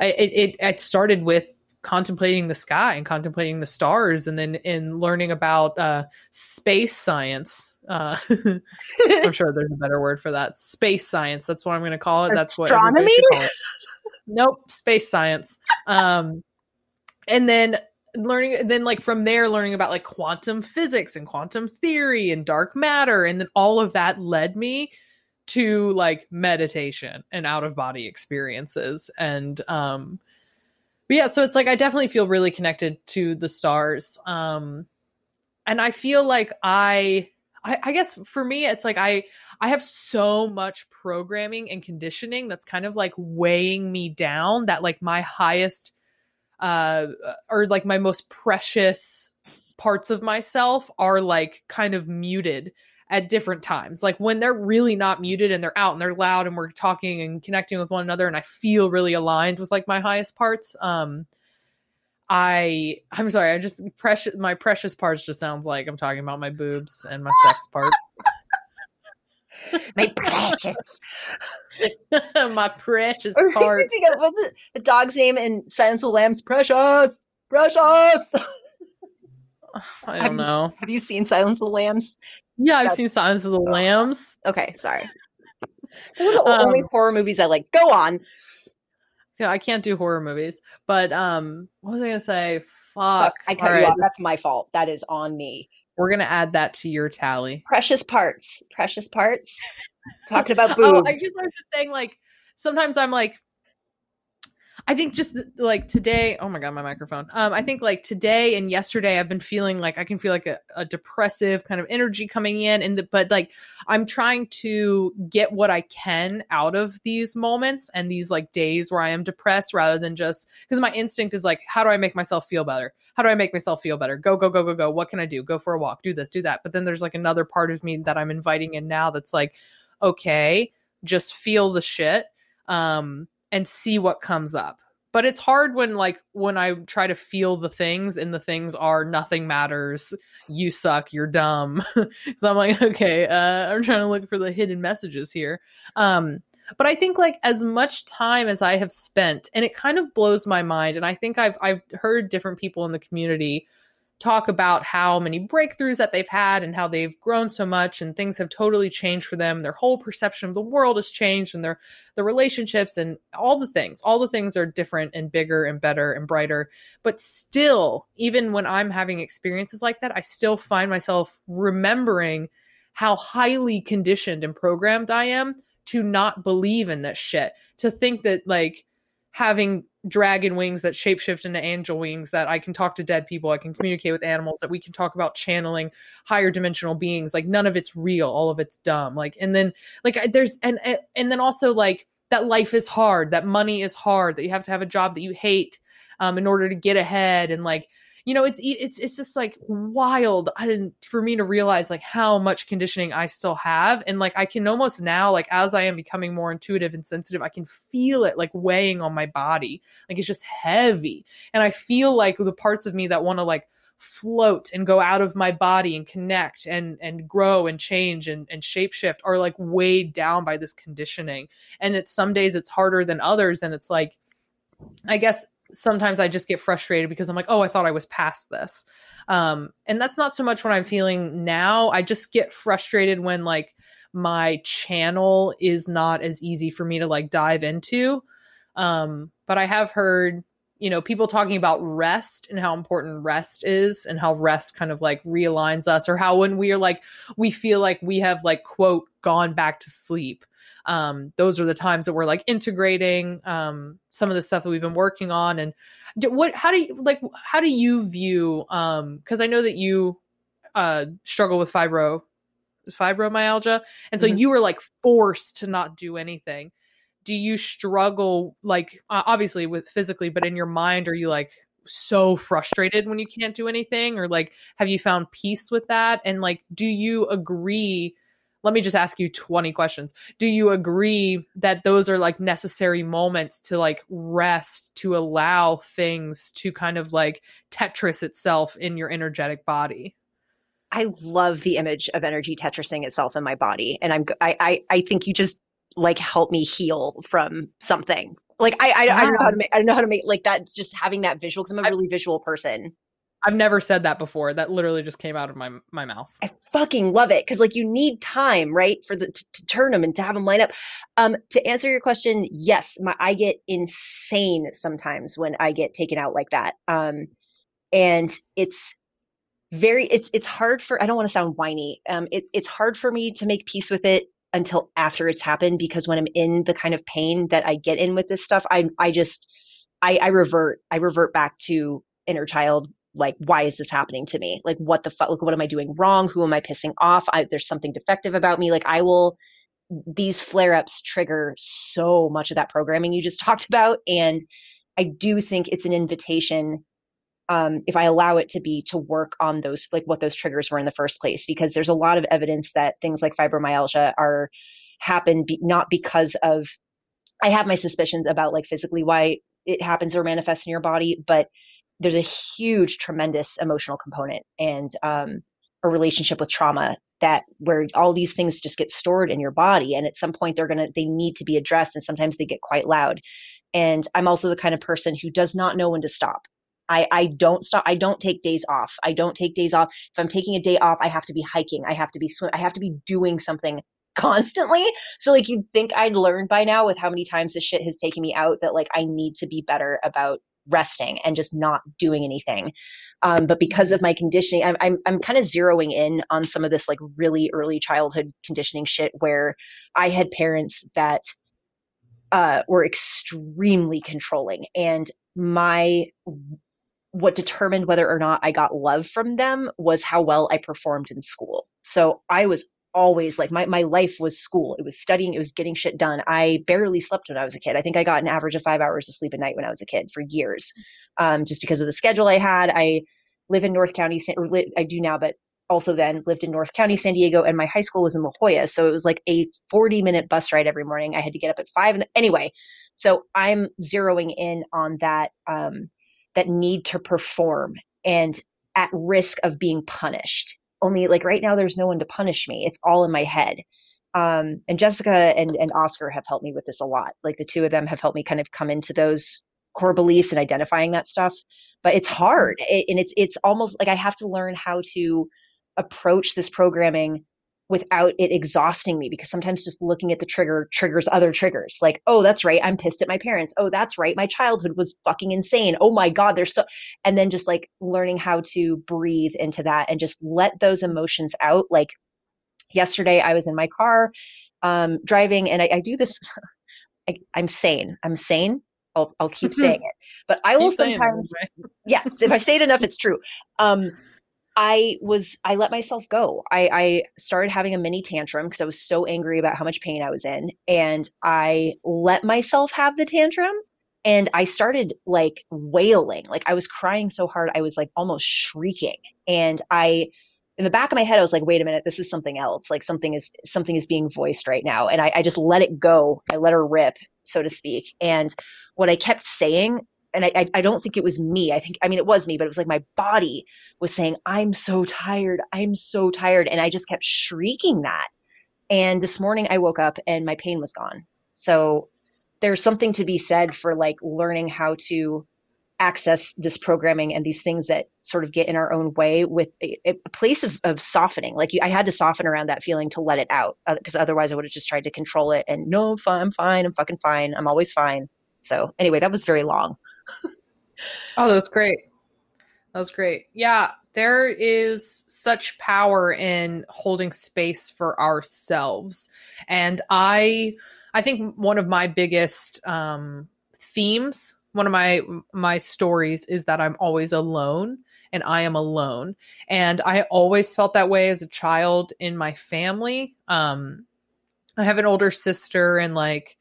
S1: it, it, it started with contemplating the sky and contemplating the stars and then in learning about uh, space science. Uh, I'm sure there's a better word for that. Space science. That's what I'm going to call it. That's
S2: Astronomy?
S1: what call it. Nope, space science. Um, and then learning then like from there learning about like quantum physics and quantum theory and dark matter and then all of that led me to like meditation and out of body experiences and um but yeah so it's like i definitely feel really connected to the stars um and i feel like i I, I guess for me it's like i i have so much programming and conditioning that's kind of like weighing me down that like my highest uh or like my most precious parts of myself are like kind of muted at different times. Like when they're really not muted and they're out and they're loud and we're talking and connecting with one another and I feel really aligned with like my highest parts. Um I I'm sorry, I just precious my precious parts just sounds like I'm talking about my boobs and my sex part.
S2: my precious.
S1: my precious parts.
S2: What's the, the dog's name in Silence of the Lambs? Precious! Precious!
S1: I don't have know.
S2: have you seen Silence of the Lambs?
S1: Yeah, I've That's, seen Silence of the oh. Lambs.
S2: Okay, sorry. It's one of the um, only horror movies I like. Go on.
S1: Yeah, I can't do horror movies. But um what was I gonna say? Fuck. Fuck
S2: I cut you off. That's my fault. That is on me.
S1: We're gonna add that to your tally.
S2: Precious parts. Precious parts. Talking about boobs. oh,
S1: I guess I was just saying like sometimes I'm like I think just like today, oh my god, my microphone. Um, I think like today and yesterday, I've been feeling like I can feel like a, a depressive kind of energy coming in, and the, but like I'm trying to get what I can out of these moments and these like days where I am depressed, rather than just because my instinct is like, how do I make myself feel better? How do I make myself feel better? Go, go, go, go, go. What can I do? Go for a walk. Do this, do that. But then there's like another part of me that I'm inviting in now that's like, okay, just feel the shit. Um, and see what comes up. But it's hard when like when i try to feel the things and the things are nothing matters. You suck you're dumb. So i'm like okay uh, i'm trying to look for the hidden messages here. Um but i think like as much time as i have spent and it kind of blows my mind and i think i've i've heard different people in the community talk about how many breakthroughs that they've had and how they've grown so much and things have totally changed for them. Their whole perception of the world has changed and their the relationships and all the things. All the things are different and bigger and better and brighter. But still, even when I'm having experiences like that, I still find myself remembering how highly conditioned and programmed I am to not believe in this shit. To think that like having dragon wings that shapeshift into angel wings that I can talk to dead people, I can communicate with animals, that we can talk about channeling higher dimensional beings. Like none of it's real, all of it's dumb. Like and then like there's and and then also like that life is hard, that money is hard, that you have to have a job that you hate um in order to get ahead and like you know it's it's it's just like wild for me to realize like how much conditioning i still have. And like i can almost now like as i am becoming more intuitive and sensitive i can feel it like weighing on my body. Like it's just heavy. And i feel like the parts of me that want to like float and go out of my body and connect and and grow and change and and shapeshift are like weighed down by this conditioning. And it's some days it's harder than others. And it's like i guess sometimes I just get frustrated because I'm like, oh, I thought I was past this. Um, and that's not so much what I'm feeling now. I just get frustrated when like my channel is not as easy for me to like dive into. Um, but I have heard, you know, people talking about rest and how important rest is and how rest kind of like realigns us or how when we are like, we feel like we have like, quote, gone back to sleep um, those are the times that we're like integrating um, some of the stuff that we've been working on. And what how do you like how do you view um because i know that you uh struggle with fibro fibromyalgia. And so mm-hmm. you were like forced to not do anything. Do you struggle like uh, obviously with physically but in your mind are you like so frustrated when you can't do anything? Or like have you found peace with that? And like do you agree let me just ask you 20 questions. Do you agree that those are like necessary moments to like rest, to allow things to kind of like Tetris itself in your energetic body?
S2: I love the image of energy Tetrising itself in my body. And I'm, I, I, I think you just like help me heal from something. Like I, I, I don't know how to make, I don't know how to make like that. Just having that visual because I'm a really visual person.
S1: I've never said that before. That literally just came out of my my mouth.
S2: I fucking love it because like you need time, right, for the to, to, turn them and to have them line up. Um, to answer your question, yes, my I get insane sometimes when I get taken out like that. Um, and it's very it's it's hard for I don't want to sound whiny. Um, it, it's hard for me to make peace with it until after it's happened because when I'm in the kind of pain that I get in with this stuff, I I just I, I revert I revert back to inner child like why is this happening to me? Like what the fuck like what am i doing wrong? Who am i pissing off? I, there's something defective about me. Like i will these flare ups trigger so much of that programming you just talked about. And i do think it's an invitation um, if i allow it to be to work on those like what those triggers were in the first place. Because there's a lot of evidence that things like fibromyalgia are happen be, not because of i have my suspicions about like physically why it happens or manifests in your body but there's a huge, tremendous emotional component and um, a relationship with trauma that where all these things just get stored in your body and at some point they're gonna they need to be addressed and sometimes they get quite loud and i'm also the kind of person who does not know when to stop I, I don't stop. I don't take days off. I don't take days off. If I'm taking a day off, I have to be hiking. I have to be swim. I have to be doing something constantly. So like you'd think I'd learn by now with how many times this shit has taken me out that like I need to be better about resting and just not doing anything. Um, but because of my conditioning, I'm, I'm, I'm kind of zeroing in on some of this like really early childhood conditioning shit where I had parents that uh, were extremely controlling and my what determined whether or not I got love from them was how well I performed in school. So I was always like my, my life was school. It was studying, it was getting shit done. I barely slept when I was a kid. I think I got an average of five hours of sleep a night when I was a kid for years, um, just because of the schedule I had. I live in North County, I do now, but also then lived in North County, San Diego, and my high school was in La Jolla. So it was like a 40 minute bus ride every morning. I had to get up at five. And anyway, so I'm zeroing in on that, um, that need to perform and at risk of being punished only like right now there's no one to punish me. It's all in my head. Um, and jessica and, and oscar have helped me with this a lot. Like the two of them have helped me kind of come into those core beliefs and identifying that stuff. But it's hard, it, and it's it's almost like I have to learn how to approach this programming without it exhausting me because sometimes just looking at the trigger triggers other triggers like oh that's right i'm pissed at my parents. Oh that's right my childhood was fucking insane. Oh my god there's so and then just like learning how to breathe into that and just let those emotions out. Like yesterday i was in my car um, driving and I, I do this I, am sane. I'm sane. I'll, I'll keep saying it. But i will sometimes yeah if i say it enough it's true. Um, I was I let myself go. I, I started having a mini tantrum because I was so angry about how much pain I was in, and I let myself have the tantrum. And I started like wailing, like I was crying so hard I was like almost shrieking. And I, in the back of my head, I was like, "Wait a minute, this is something else. Like something is something is being voiced right now." And I, I just let it go. I let her rip, so to speak. And what I kept saying and I, I don't think it was me. I think, I mean, it was me, but it was like my body was saying, I'm so tired. I'm so tired. And I just kept shrieking that. And this morning I woke up and my pain was gone. So there's something to be said for like learning how to access this programming and these things that sort of get in our own way with a, a place of, of softening. Like you, I had to soften around that feeling to let it out because uh, otherwise I would have just tried to control it and no, I'm fine, I'm fine, I'm fucking fine, I'm always fine. So anyway, that was very long
S1: oh, that was great. That was great. Yeah, there is such power in holding space for ourselves. And I I think one of my biggest um themes, one of my my stories is that I'm always alone and I am alone. And I always felt that way as a child in my family. Um I have an older sister and like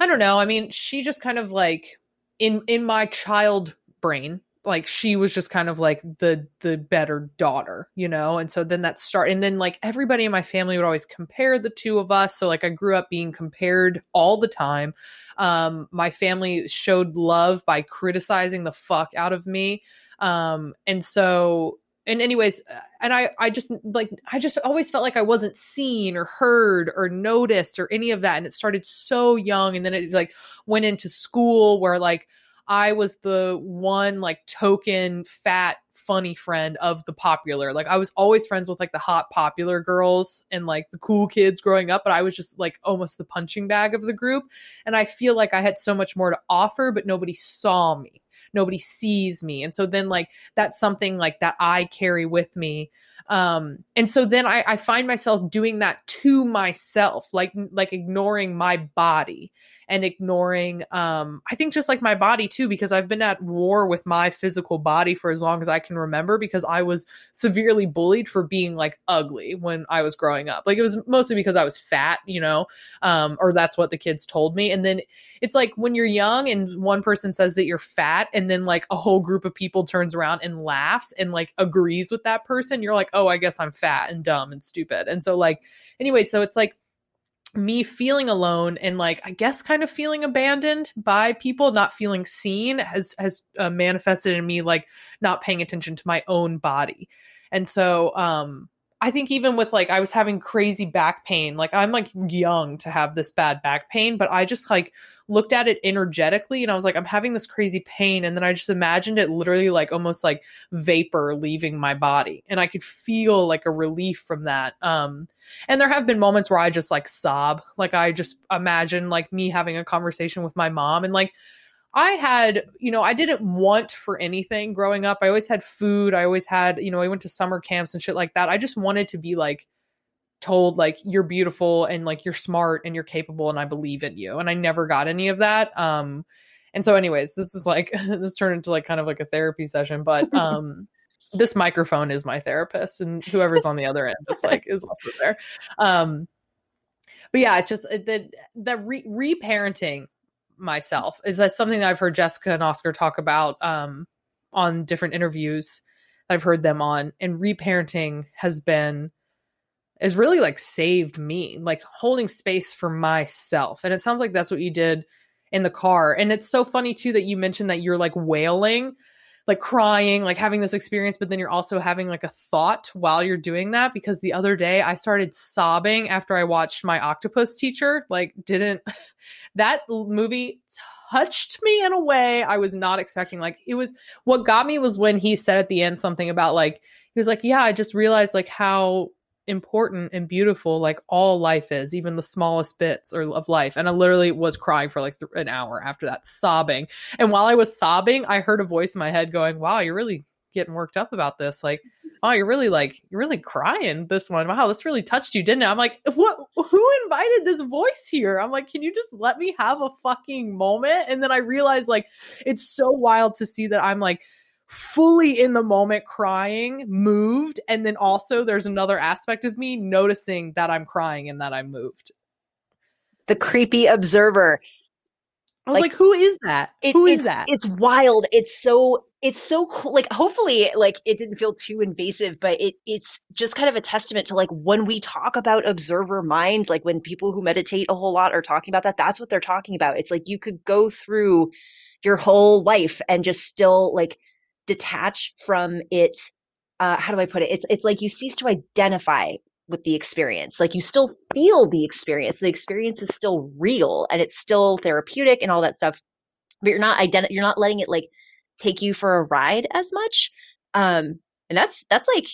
S1: I don't know. I mean, she just kind of like in in my child brain like she was just kind of like the the better daughter you know? And so then that start and then like everybody in my family would always compare the two of us. So like i grew up being compared all the time. Um my family showed love by criticizing the fuck out of me. Um and so and anyways uh, and i i just like i just always felt like i wasn't seen or heard or noticed or any of that. And it started so young. And then it like went into school where like i was the one like token fat funny friend of the popular. Like i was always friends with like the hot popular girls and like the cool kids growing up but i was just like almost the punching bag of the group. And i feel like i had so much more to offer but nobody saw me nobody sees me. And so then like that's something like that i carry with me. Um and so then I, I find myself doing that to myself like like ignoring my body and ignoring um I think just like my body too because I've been at war with my physical body for as long as I can remember because I was severely bullied for being like ugly when I was growing up. Like it was mostly because I was fat, you know, um or that's what the kids told me. And then it's like when you're young and one person says that you're fat and then like a whole group of people turns around and laughs and like agrees with that person, you're like, "Oh, I guess I'm fat and dumb and stupid." And so like anyway, so it's like me feeling alone and like i guess kind of feeling abandoned by people not feeling seen has has uh, manifested in me like not paying attention to my own body. And so um I think even with like I was having crazy back pain, like I'm like young to have this bad back pain, but I just like looked at it energetically and I was like, I'm having this crazy pain. And then I just imagined it literally like almost like vapor leaving my body. And I could feel like a relief from that. Um, and there have been moments where I just like sob. Like I just imagine like me having a conversation with my mom and like I had, you know, I didn't want for anything growing up. I always had food. I always had, you know, I went to summer camps and shit like that. I just wanted to be like told like you're beautiful and like you're smart and you're capable and I believe in you. And I never got any of that. Um and so anyways, this is like this turned into like kind of like a therapy session, but um this microphone is my therapist and whoever's on the other end just like is also there. Um but yeah, it's just the the re- reparenting myself is that something that I've heard Jessica and Oscar talk about um, on different interviews I've heard them on. And reparenting has been has really like saved me, like holding space for myself. And it sounds like that's what you did in the car. And it's so funny too that you mentioned that you're like wailing like crying, like having this experience, but then you're also having like a thought while you're doing that. Because the other day I started sobbing after I watched my octopus teacher. Like, didn't that movie touched me in a way I was not expecting. Like it was what got me was when he said at the end something about like he was like, "Yeah, I just realized like how important and beautiful like all life is, even the smallest bits or of life." And I literally was crying for like th- an hour after that, sobbing. And while I was sobbing, I heard a voice in my head going, "Wow, you're really getting worked up about this. Like, oh, you're really like you're really crying this one. Wow, this really touched you, didn't it? I'm like, what? Who invited this voice here? I'm like, can you just let me have a fucking moment? And then I realized like it's so wild to see that I'm like fully in the moment crying moved and then also there's another aspect of me noticing that i'm crying and that i'm moved
S2: the creepy observer
S1: I was like, like, who is that? It, who is that?
S2: It's wild. It's so it's so cool. Like hopefully like it didn't feel too invasive, but it it's just kind of a testament to like when we talk about observer mind, like when people who meditate a whole lot are talking about that, that's what they're talking about. It's like you could go through your whole life and just still like detach from it uh, how do I put it? It's it's like you cease to identify with the experience. Like you still feel the experience. The experience is still real and it's still therapeutic and all that stuff. But you're not ident- you're not letting it like take you for a ride as much. Um and that's that's like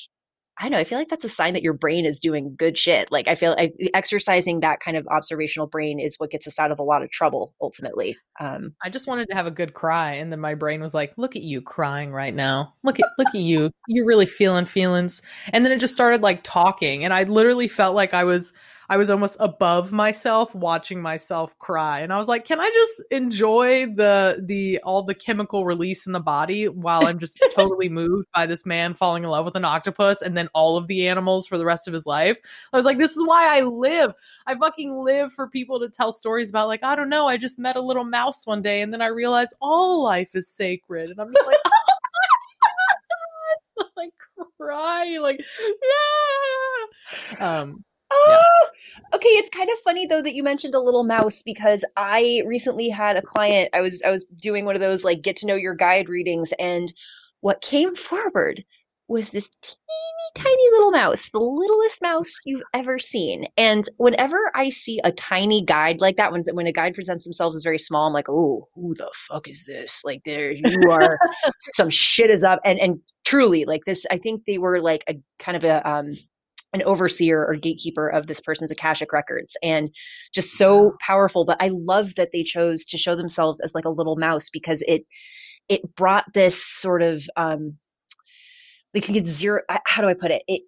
S2: I don't know, I feel like that's a sign that your brain is doing good shit. Like I feel exercising that kind of observational brain is what gets us out of a lot of trouble ultimately. Um,
S1: I just wanted to have a good cry, and then my brain was like, "Look at you crying right now. Look at look at you. You're really feeling feelings." And then it just started like talking, and I literally felt like I was I was almost above myself watching myself cry. And I was like, can I just enjoy the the all the chemical release in the body while I'm just totally moved by this man falling in love with an octopus and then all of the animals for the rest of his life? I was like, this is why I live. I fucking live for people to tell stories about like, I don't know, I just met a little mouse one day and then I realized all life is sacred. And I'm just like, like cry like yeah um
S2: Oh, yeah. okay. It's kind of funny though that you mentioned a little mouse because I recently had a client. I was I was doing one of those like get to know your guide readings, and what came forward was this teeny tiny little mouse, the littlest mouse you've ever seen. And whenever I see a tiny guide like that, when when a guide presents themselves as very small, I'm like, oh, who the fuck is this? Like, there you are, some shit is up. And and truly, like this, I think they were like a kind of a um an overseer or gatekeeper of this person's akashic records and just so powerful but i love that they chose to show themselves as like a little mouse because it it brought this sort of um like you get zero how do i put it? It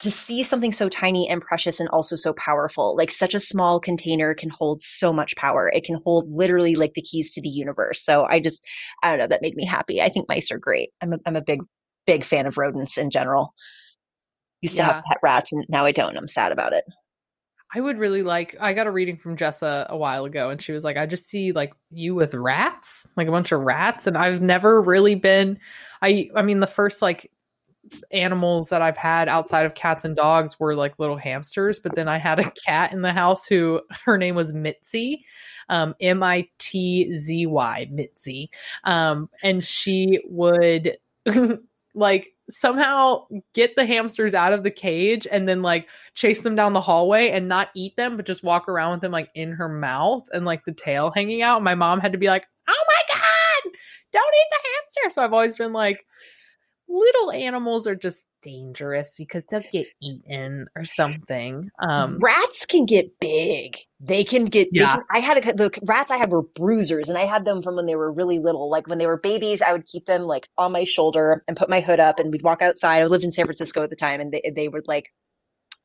S2: to see something so tiny and precious and also so powerful like such a small container can hold so much power. It can hold literally like the keys to the universe. So i just i don't know that made me happy. I think mice are great. I'm a, I'm a big big fan of rodents in general used to yeah. have pet rats and now I don't. I'm sad about it.
S1: I would really like I got a reading from Jessa a while ago and she was like, I just see like you with rats, like a bunch of rats. And I've never really been I I mean the first like animals that I've had outside of cats and dogs were like little hamsters, but then I had a cat in the house who her name was Mitzy. Um, M I T Z Y, Mitzy. Um, and she would like somehow get the hamsters out of the cage and then like chase them down the hallway and not eat them but just walk around with them like in her mouth and like the tail hanging out. My mom had to be like oh my god don't eat the hamster. So i've always been like little animals are just dangerous because they'll get eaten or something. Um,
S2: rats can get big. They can get. Yeah. Can, I had a, the rats I had were bruisers, and I had them from when they were really little. Like when they were babies, I would keep them like on my shoulder and put my hood up, and we'd walk outside. I lived in San Francisco at the time, and they they would like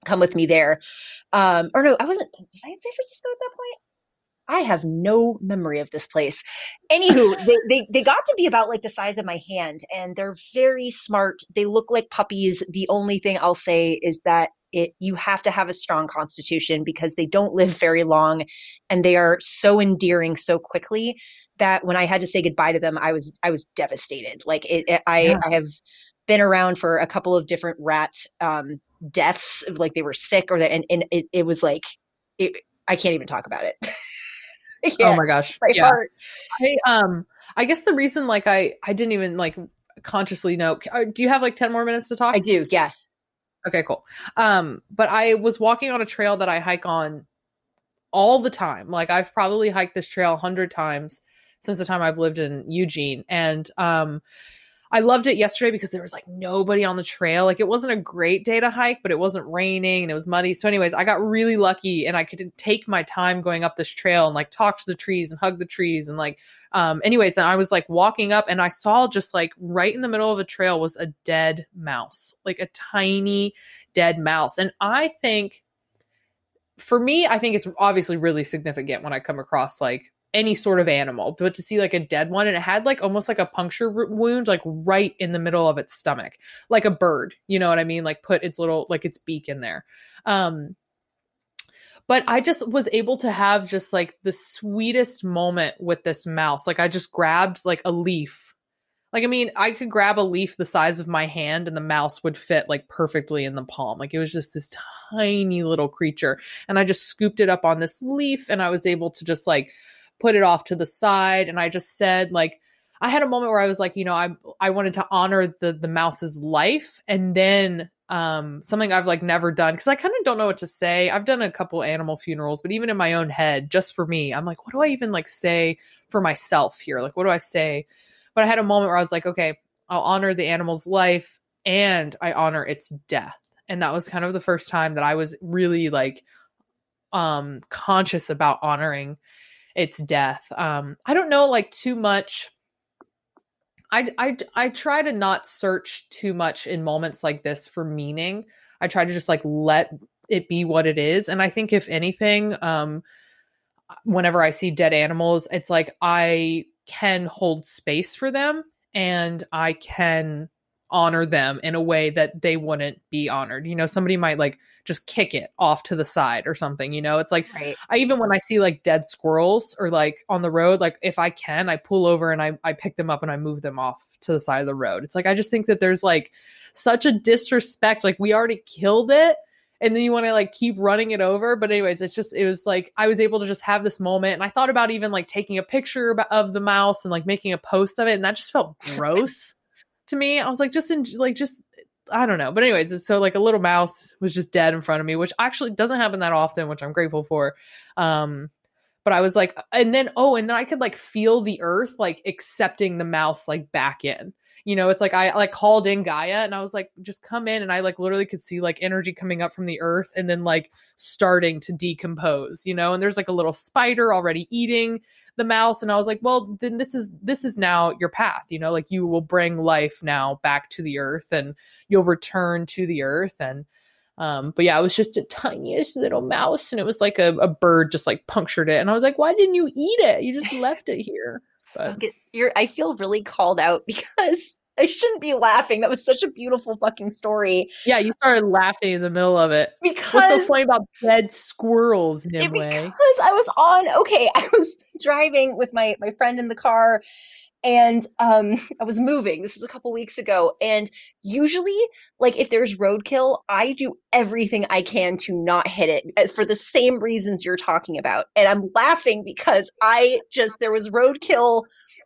S2: come with me there. Um, or no, I wasn't. Was I in San Francisco at that point? I have no memory of this place. Anywho, they, they, they got to be about like the size of my hand and they're very smart. They look like puppies. The only thing I'll say is that it you have to have a strong constitution because they don't live very long and they are so endearing so quickly that when I had to say goodbye to them, I was I was devastated. Like it, it I yeah. I have been around for a couple of different rat um, deaths, like they were sick or that, and, and it, it was like it, I can't even talk about it.
S1: yeah, oh my gosh. My yeah. Heart. I um I guess the reason like I I didn't even like consciously know. Uh, do you have like 10 more minutes to talk?
S2: I do. Yeah.
S1: Okay, cool. Um but I was walking on a trail that I hike on all the time. Like I've probably hiked this trail a hundred times since the time I've lived in Eugene. And um I loved it yesterday because there was like nobody on the trail. Like it wasn't a great day to hike, but it wasn't raining and it was muddy. So, anyways, I got really lucky and I could take my time going up this trail and like talk to the trees and hug the trees and like um anyways, and I was like walking up and I saw just like right in the middle of a trail was a dead mouse, like a tiny dead mouse. And I think for me, I think it's obviously really significant when I come across like any sort of animal, but to see like a dead one and it had like almost like a puncture wound, like right in the middle of its stomach, like a bird, you know what I mean? Like put its little, like its beak in there. Um, but I just was able to have just like the sweetest moment with this mouse. Like I just grabbed like a leaf. Like I mean, I could grab a leaf the size of my hand and the mouse would fit like perfectly in the palm. Like it was just this tiny little creature and I just scooped it up on this leaf and I was able to just like put it off to the side and I just said like I had a moment where I was like, you know, I I wanted to honor the the mouse's life and then um something I've like never done cuz I kind of don't know what to say. I've done a couple animal funerals, but even in my own head, just for me, I'm like, what do I even like say for myself here? Like what do I say? But I had a moment where I was like, okay, I'll honor the animal's life and I honor its death. And that was kind of the first time that I was really like um conscious about honoring its death. Um, I don't know like too much. I, I, I try to not search too much in moments like this for meaning. I try to just like let it be what it is. And I think if anything, um, whenever I see dead animals, it's like I can hold space for them and I can honor them in a way that they wouldn't be honored. You know, somebody might like just kick it off to the side or something, you know? It's like right. I even when I see like dead squirrels or like on the road, like if I can, I pull over and I I pick them up and I move them off to the side of the road. It's like I just think that there's like such a disrespect. Like we already killed it and then you want to like keep running it over but anyways it's just it was like i was able to just have this moment and i thought about even like taking a picture of the mouse and like making a post of it and that just felt gross to me. I was like, just in like just I don't know. But anyways, so like a little mouse was just dead in front of me, which actually doesn't happen that often, which I'm grateful for. Um but I was like and then oh, and then I could like feel the earth like accepting the mouse like back in. You know, it's like I like called in Gaia and I was like, just come in. And I like literally could see like energy coming up from the earth and then like starting to decompose, you know, and there's like a little spider already eating the mouse and I was like, well, then this is this is now your path, you know, like you will bring life now back to the earth and you'll return to the earth and um but yeah, it was just a tiniest little mouse and it was like a, a bird just like punctured it and I was like, why didn't you eat it? You just left it here. But
S2: I feel really called out because I shouldn't be laughing. That was such a beautiful fucking story.
S1: Yeah, you started laughing in the middle of it. Because what's so funny about dead squirrels, Nimue?
S2: Because I was on okay, I was driving with my my friend in the car and um I was moving. This was a couple weeks ago and usually like if there's roadkill, I do everything I can to not hit it uh, for the same reasons you're talking about. And I'm laughing because I just there was roadkill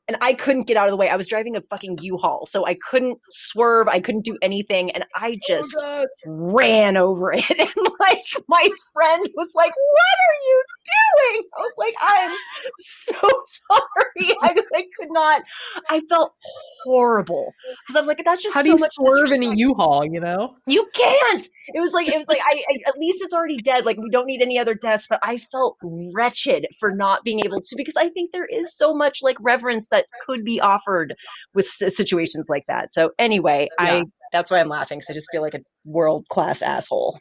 S2: and I couldn't get out of the way. I was driving a fucking U-Haul, so I couldn't swerve, I couldn't do anything, and I oh, just oh ran over it. And like my friend was like, "What are you doing?" I was like, "I'm so sorry. I, I could not. I felt horrible because I was like, that's just
S1: how
S2: do
S1: you swerve in a U-Haul? You know,
S2: you can't. It was like it was like I, I at least it's already dead. Like we don't need any other deaths. But I felt wretched for not being able to because I think there is so much like reverence that that could be offered with situations like that. So anyway, yeah. I that's why I'm laughing. because I just feel like a world class asshole.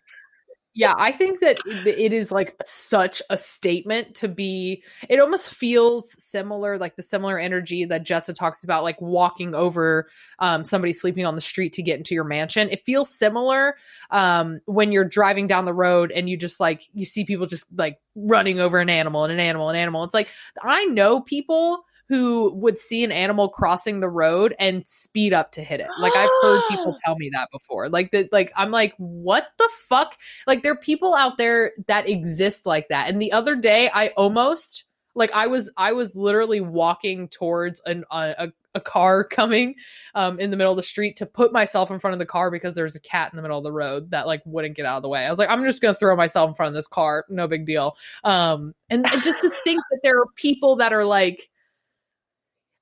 S1: Yeah, I think that it is like such a statement to be. It almost feels similar, like the similar energy that Jessa talks about, like walking over um, somebody sleeping on the street to get into your mansion. It feels similar um, when you're driving down the road and you just like you see people just like running over an animal and an animal and an animal. It's like I know people who would see an animal crossing the road and speed up to hit it. Like I've heard people tell me that before. Like that like I'm like what the fuck? Like there are people out there that exist like that. And the other day I almost like I was I was literally walking towards an a, a car coming um in the middle of the street to put myself in front of the car because there's a cat in the middle of the road that like wouldn't get out of the way. I was like, I'm just gonna throw myself in front of this car, no big deal. Um and just to think that there are people that are like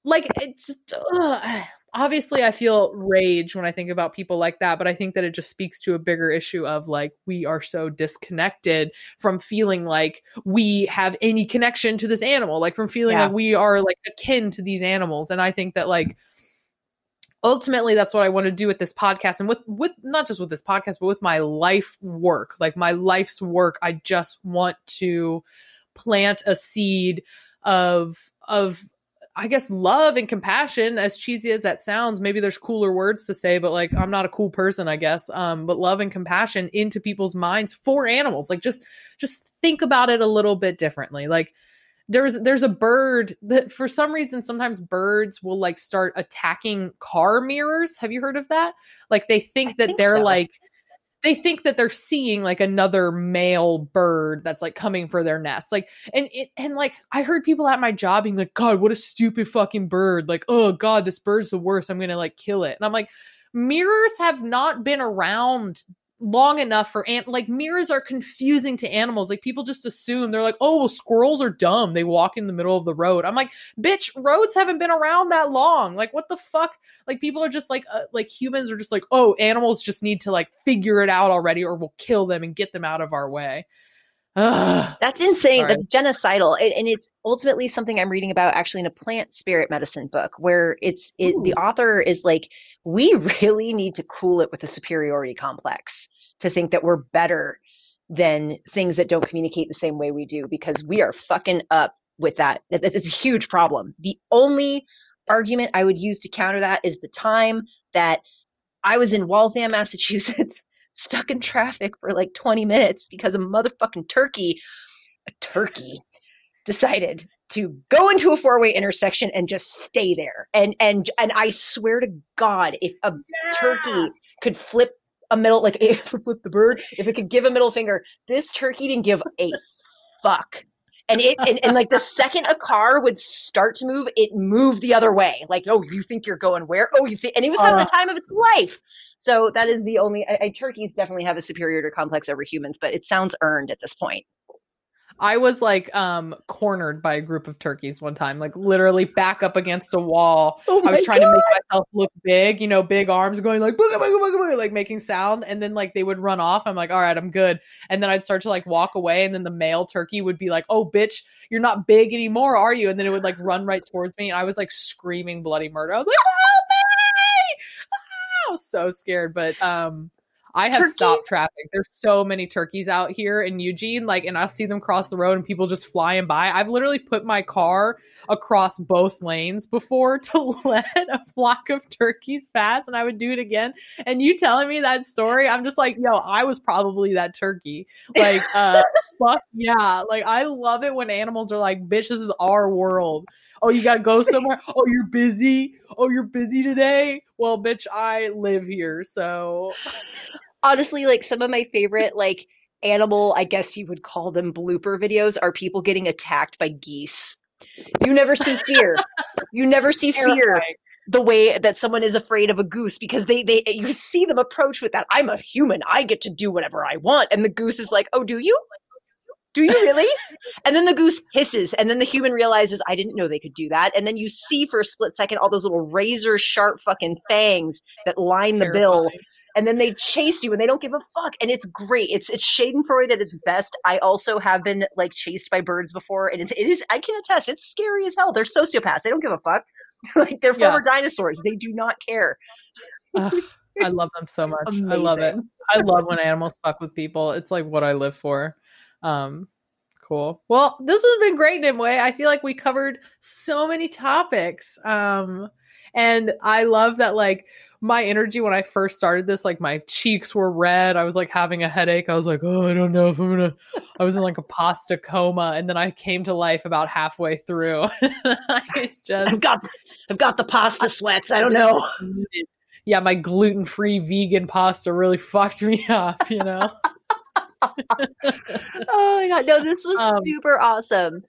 S1: like it just ugh obviously I feel rage when I think about people like that, but I think that it just speaks to a bigger issue of like we are so disconnected from feeling like we have any connection to this animal, like from feeling
S2: Yeah.
S1: like we are like akin to these animals. And I think that like ultimately that's what I want to do with this podcast and with with not just with this podcast, but with my life work. Like my life's work, I just want to plant a seed of of I guess love and compassion, as cheesy as that sounds, maybe there's cooler words to say, but like I'm not a cool person, I guess. Um, but love and compassion into people's minds for animals. Like just just think about it a little bit differently. Like there's there's a bird that for some reason sometimes birds will like start attacking car mirrors. Have you heard of that? Like they think
S2: I
S1: that
S2: think
S1: they're
S2: so.
S1: like they think that they're seeing like another male bird that's like coming for their nest. Like and it and like I heard people at my job being like, God, what a stupid fucking bird. Like, oh God, this bird's the worst. I'm gonna like kill it. And I'm like, mirrors have not been around long enough for ant like mirrors are confusing to animals. Like people just assume they're like oh well, squirrels are dumb. They walk in the middle of the road. I'm like bitch roads haven't been around that long. Like what the fuck? Like people are just like uh, like humans are just like oh animals just need to like figure it out already or we'll kill them and get them out of our way Ugh.
S2: That's insane.
S1: Sorry.
S2: That's genocidal, and, and it's ultimately something I'm reading about actually in a plant spirit medicine book, where it's it, the author is like, we really need to cool it with a superiority complex to think that we're better than things that don't communicate the same way we do, because we are fucking up with that. It- It's a huge problem. The only argument I would use to counter that is the time that I was in Waltham, Massachusetts, stuck in traffic for like 20 minutes because a motherfucking turkey, a turkey, decided to go into a four-way intersection and just stay there. And and and I swear to God, if a turkey could flip a middle like flip the bird, if it could give a middle finger, this turkey didn't give a fuck. And it and, and like the second a car would start to move, it moved the other way. Like, oh, you think you're going where? Oh, you think? And it was having
S1: Uh.
S2: the time of its life. So that is the only. I, I, turkeys definitely have a superiority complex over humans, but it sounds earned at this point.
S1: I was like um cornered by a group of turkeys one time, like literally back up against a wall.
S2: Oh
S1: I was trying to make myself look big, you know, big arms going like booga, booga, booga, booga, like making sound, and then like they would run off. I'm like, all right, I'm good. And then I'd start to like walk away, and then the male turkey would be like, oh bitch, you're not big anymore, are you? And then it would like run right towards me, and I was like screaming bloody murder. I was like, help me! Ah! I was so scared, but um. I have stopped traffic. There's so many turkeys out here in Eugene, like, and I see them cross the road and people just flying by. I've literally put my car across both lanes before to let a flock of turkeys pass, and I would do it again. And you telling me that story, I'm just like, yo, I was probably that turkey. Like, uh, fuck yeah. Like, I love it when animals are like, bitch, this is our world. Oh, you gotta go somewhere? Oh, you're busy? Oh, you're busy today? Well, bitch, I live here, so
S2: honestly like some of my favorite like animal i guess you would call them blooper videos are people getting attacked by geese. You never see fear. You never see fear
S1: terrifying.
S2: the way that someone is afraid of a goose because they they you see them approach with that i'm a human. I get to do whatever i want. And the goose is like oh do you? Do you really? And then the goose hisses and then the human realizes i didn't know they could do that. And then you see for a split second all those little razor sharp fucking fangs that line the bill
S1: Terrifying.
S2: And then they chase you and they don't give a fuck and it's great it's it's schadenfreude at its best i also have been like chased by birds before and it's, it is i can attest it's scary as hell they're sociopaths they don't give a fuck like they're
S1: Yeah.
S2: former dinosaurs they do not care
S1: I love them so much. I love it. I love when animals fuck with people. It's like what I live for. Um, cool. Well, this has been great, Nimue. I feel like we covered so many topics. Um, and I love that like my energy when I first started this, like my cheeks were red. I was like having a headache. I was like, oh, I don't know if I'm gonna. I was in like a pasta coma, and then I came to life about halfway through. I just
S2: i've got i've got the pasta sweats i don't know
S1: yeah, my gluten free vegan pasta really fucked me up, you know?
S2: oh my god no this was
S1: Um,
S2: super awesome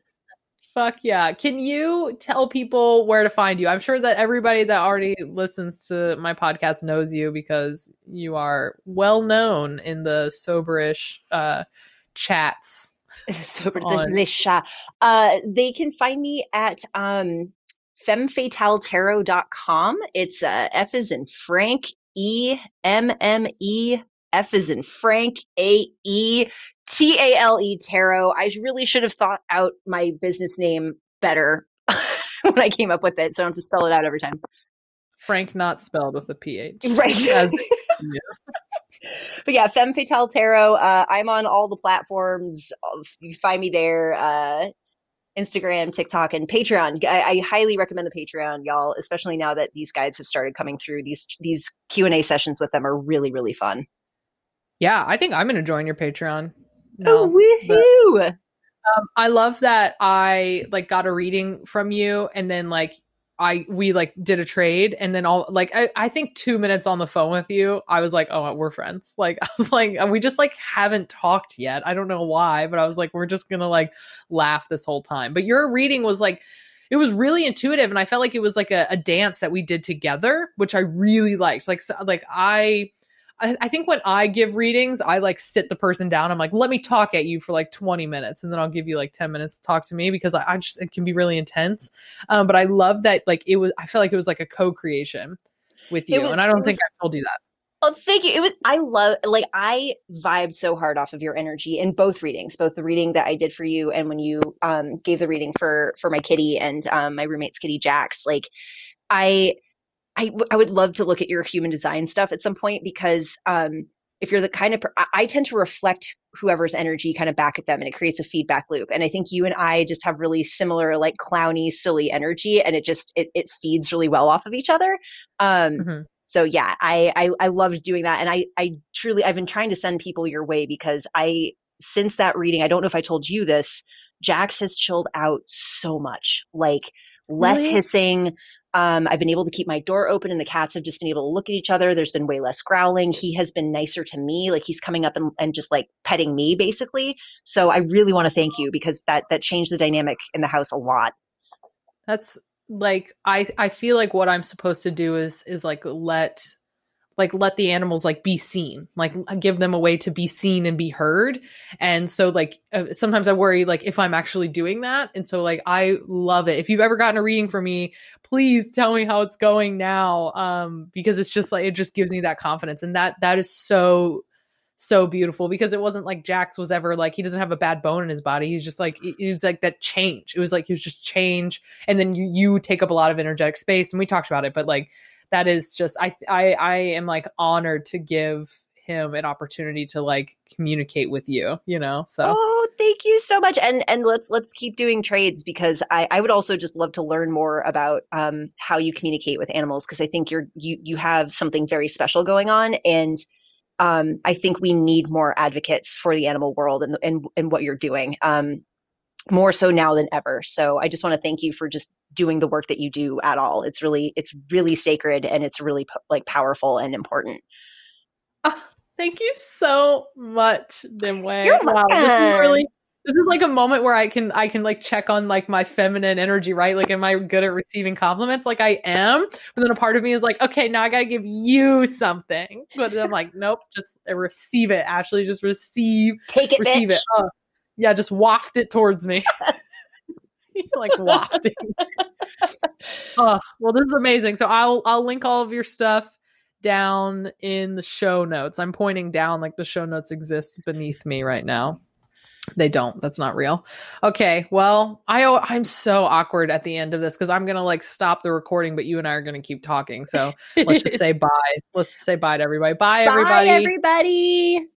S1: Fuck yeah. Can you tell people where to find you? I'm sure that everybody that already listens to my podcast knows you because you are well known in the soberish uh, chats.
S2: Sober on... Uh, they can find me at um, femmefataletarot.com. It's uh, F is in Frank, E M M E F is in Frank, A E T A L E Tarot. I really should have thought out my business name better when I came up with it, so I don't have to spell it out every time.
S1: Frank, not spelled with a PH.
S2: Right. As, but yeah, Femme Fatale Tarot. Uh, I'm on all the platforms. You find me there. Uh, Instagram, TikTok, and Patreon. I, I, highly recommend the Patreon, y'all, especially now that these guides have started coming through. These these Q and A sessions with them are really really fun.
S1: Yeah, I think I'm going to join your Patreon.
S2: No, oh, woohoo!
S1: But, um, I love that I like got a reading from you, and then like I we like did a trade and then all like I, I think two minutes on the phone with you, I was like, oh, we're friends. Like I was like, we just like haven't talked yet. I don't know why, but I was like, we're just gonna like laugh this whole time. But your reading was like it was really intuitive and I felt like it was like a, a dance that we did together, which I really liked. Like so, like I I, I, think when I give readings, I like sit the person down. I'm like, let me talk at you for like 20 minutes, and then I'll give you like 10 minutes to talk to me because I, I just it can be really intense. Um, but I love that like it was. I feel like it was like a co-creation with you, was, and I don't think was, I told you that.
S2: Oh, thank you. It was I love like I vibed so hard off of your energy in both readings, both the reading that I did for you and when you um gave the reading for for my kitty and um my roommate's kitty Jax. Like I I, I would love to look at your human design stuff at some point because um, if you're the kind of I tend to reflect whoever's energy kind of back at them and it creates a feedback loop and I think you and I just have really similar like clowny silly energy and it just it, it feeds really well off of each other um, mm-hmm. so yeah I, I I loved doing that and I I truly I've been trying to send people your way because I since that reading I don't know if I told you this Jax has chilled out so much like less really? hissing um, I've been able to keep my door open and the cats have just been able to look at each other. There's been way less growling. He has been nicer to me. Like he's coming up and, and just like petting me basically. So I really want to thank you because that, that changed the dynamic in the house a lot.
S1: That's like, I, I feel like what I'm supposed to do is, is like let like let the animals like be seen like give them a way to be seen and be heard and so like uh, sometimes i worry like if i'm actually doing that and so like i love it if you've ever gotten a reading from me please tell me how it's going now um because it's just like it just gives me that confidence and that that is so so beautiful because it wasn't like Jax was ever like he doesn't have a bad bone in his body. He's just like it was like that change. It was like he was just change, and then you you take up a lot of energetic space, and we talked about it. But like that is just I I I am like honored to give him an opportunity to like communicate with you you know so.
S2: Oh thank you so much. And and let's let's keep doing trades because i i would also just love to learn more about um how you communicate with animals because i think you're you you have something very special going on. And um i think we need more advocates for the animal world and and, and what you're doing. Um more so now than ever. So I just want to thank you for just doing the work that you do at all. It's really it's really sacred and it's really like powerful and important.
S1: Oh, thank you so much, Nimue.
S2: You're welcome. Wow, this is really
S1: this is like a moment where I can I can like check on like my feminine energy, right? Like, am I good at receiving compliments? Like I am, but then a part of me is like, okay, now I gotta give you something. But I'm like, nope, just receive it, Ashley. Just receive,
S2: take it, receive bitch. it. Oh,
S1: yeah, just waft it towards me. like wafting. oh, well, this is amazing. So I'll I'll link all of your stuff down in the show notes. I'm pointing down like the show notes exist beneath me right now. They don't. That's not real. Okay. Well, I I'm so awkward at the end of this because I'm gonna like stop the recording, but you and I are gonna keep talking. So let's just say bye. Let's say bye to everybody. Bye,
S2: bye
S1: everybody.
S2: everybody.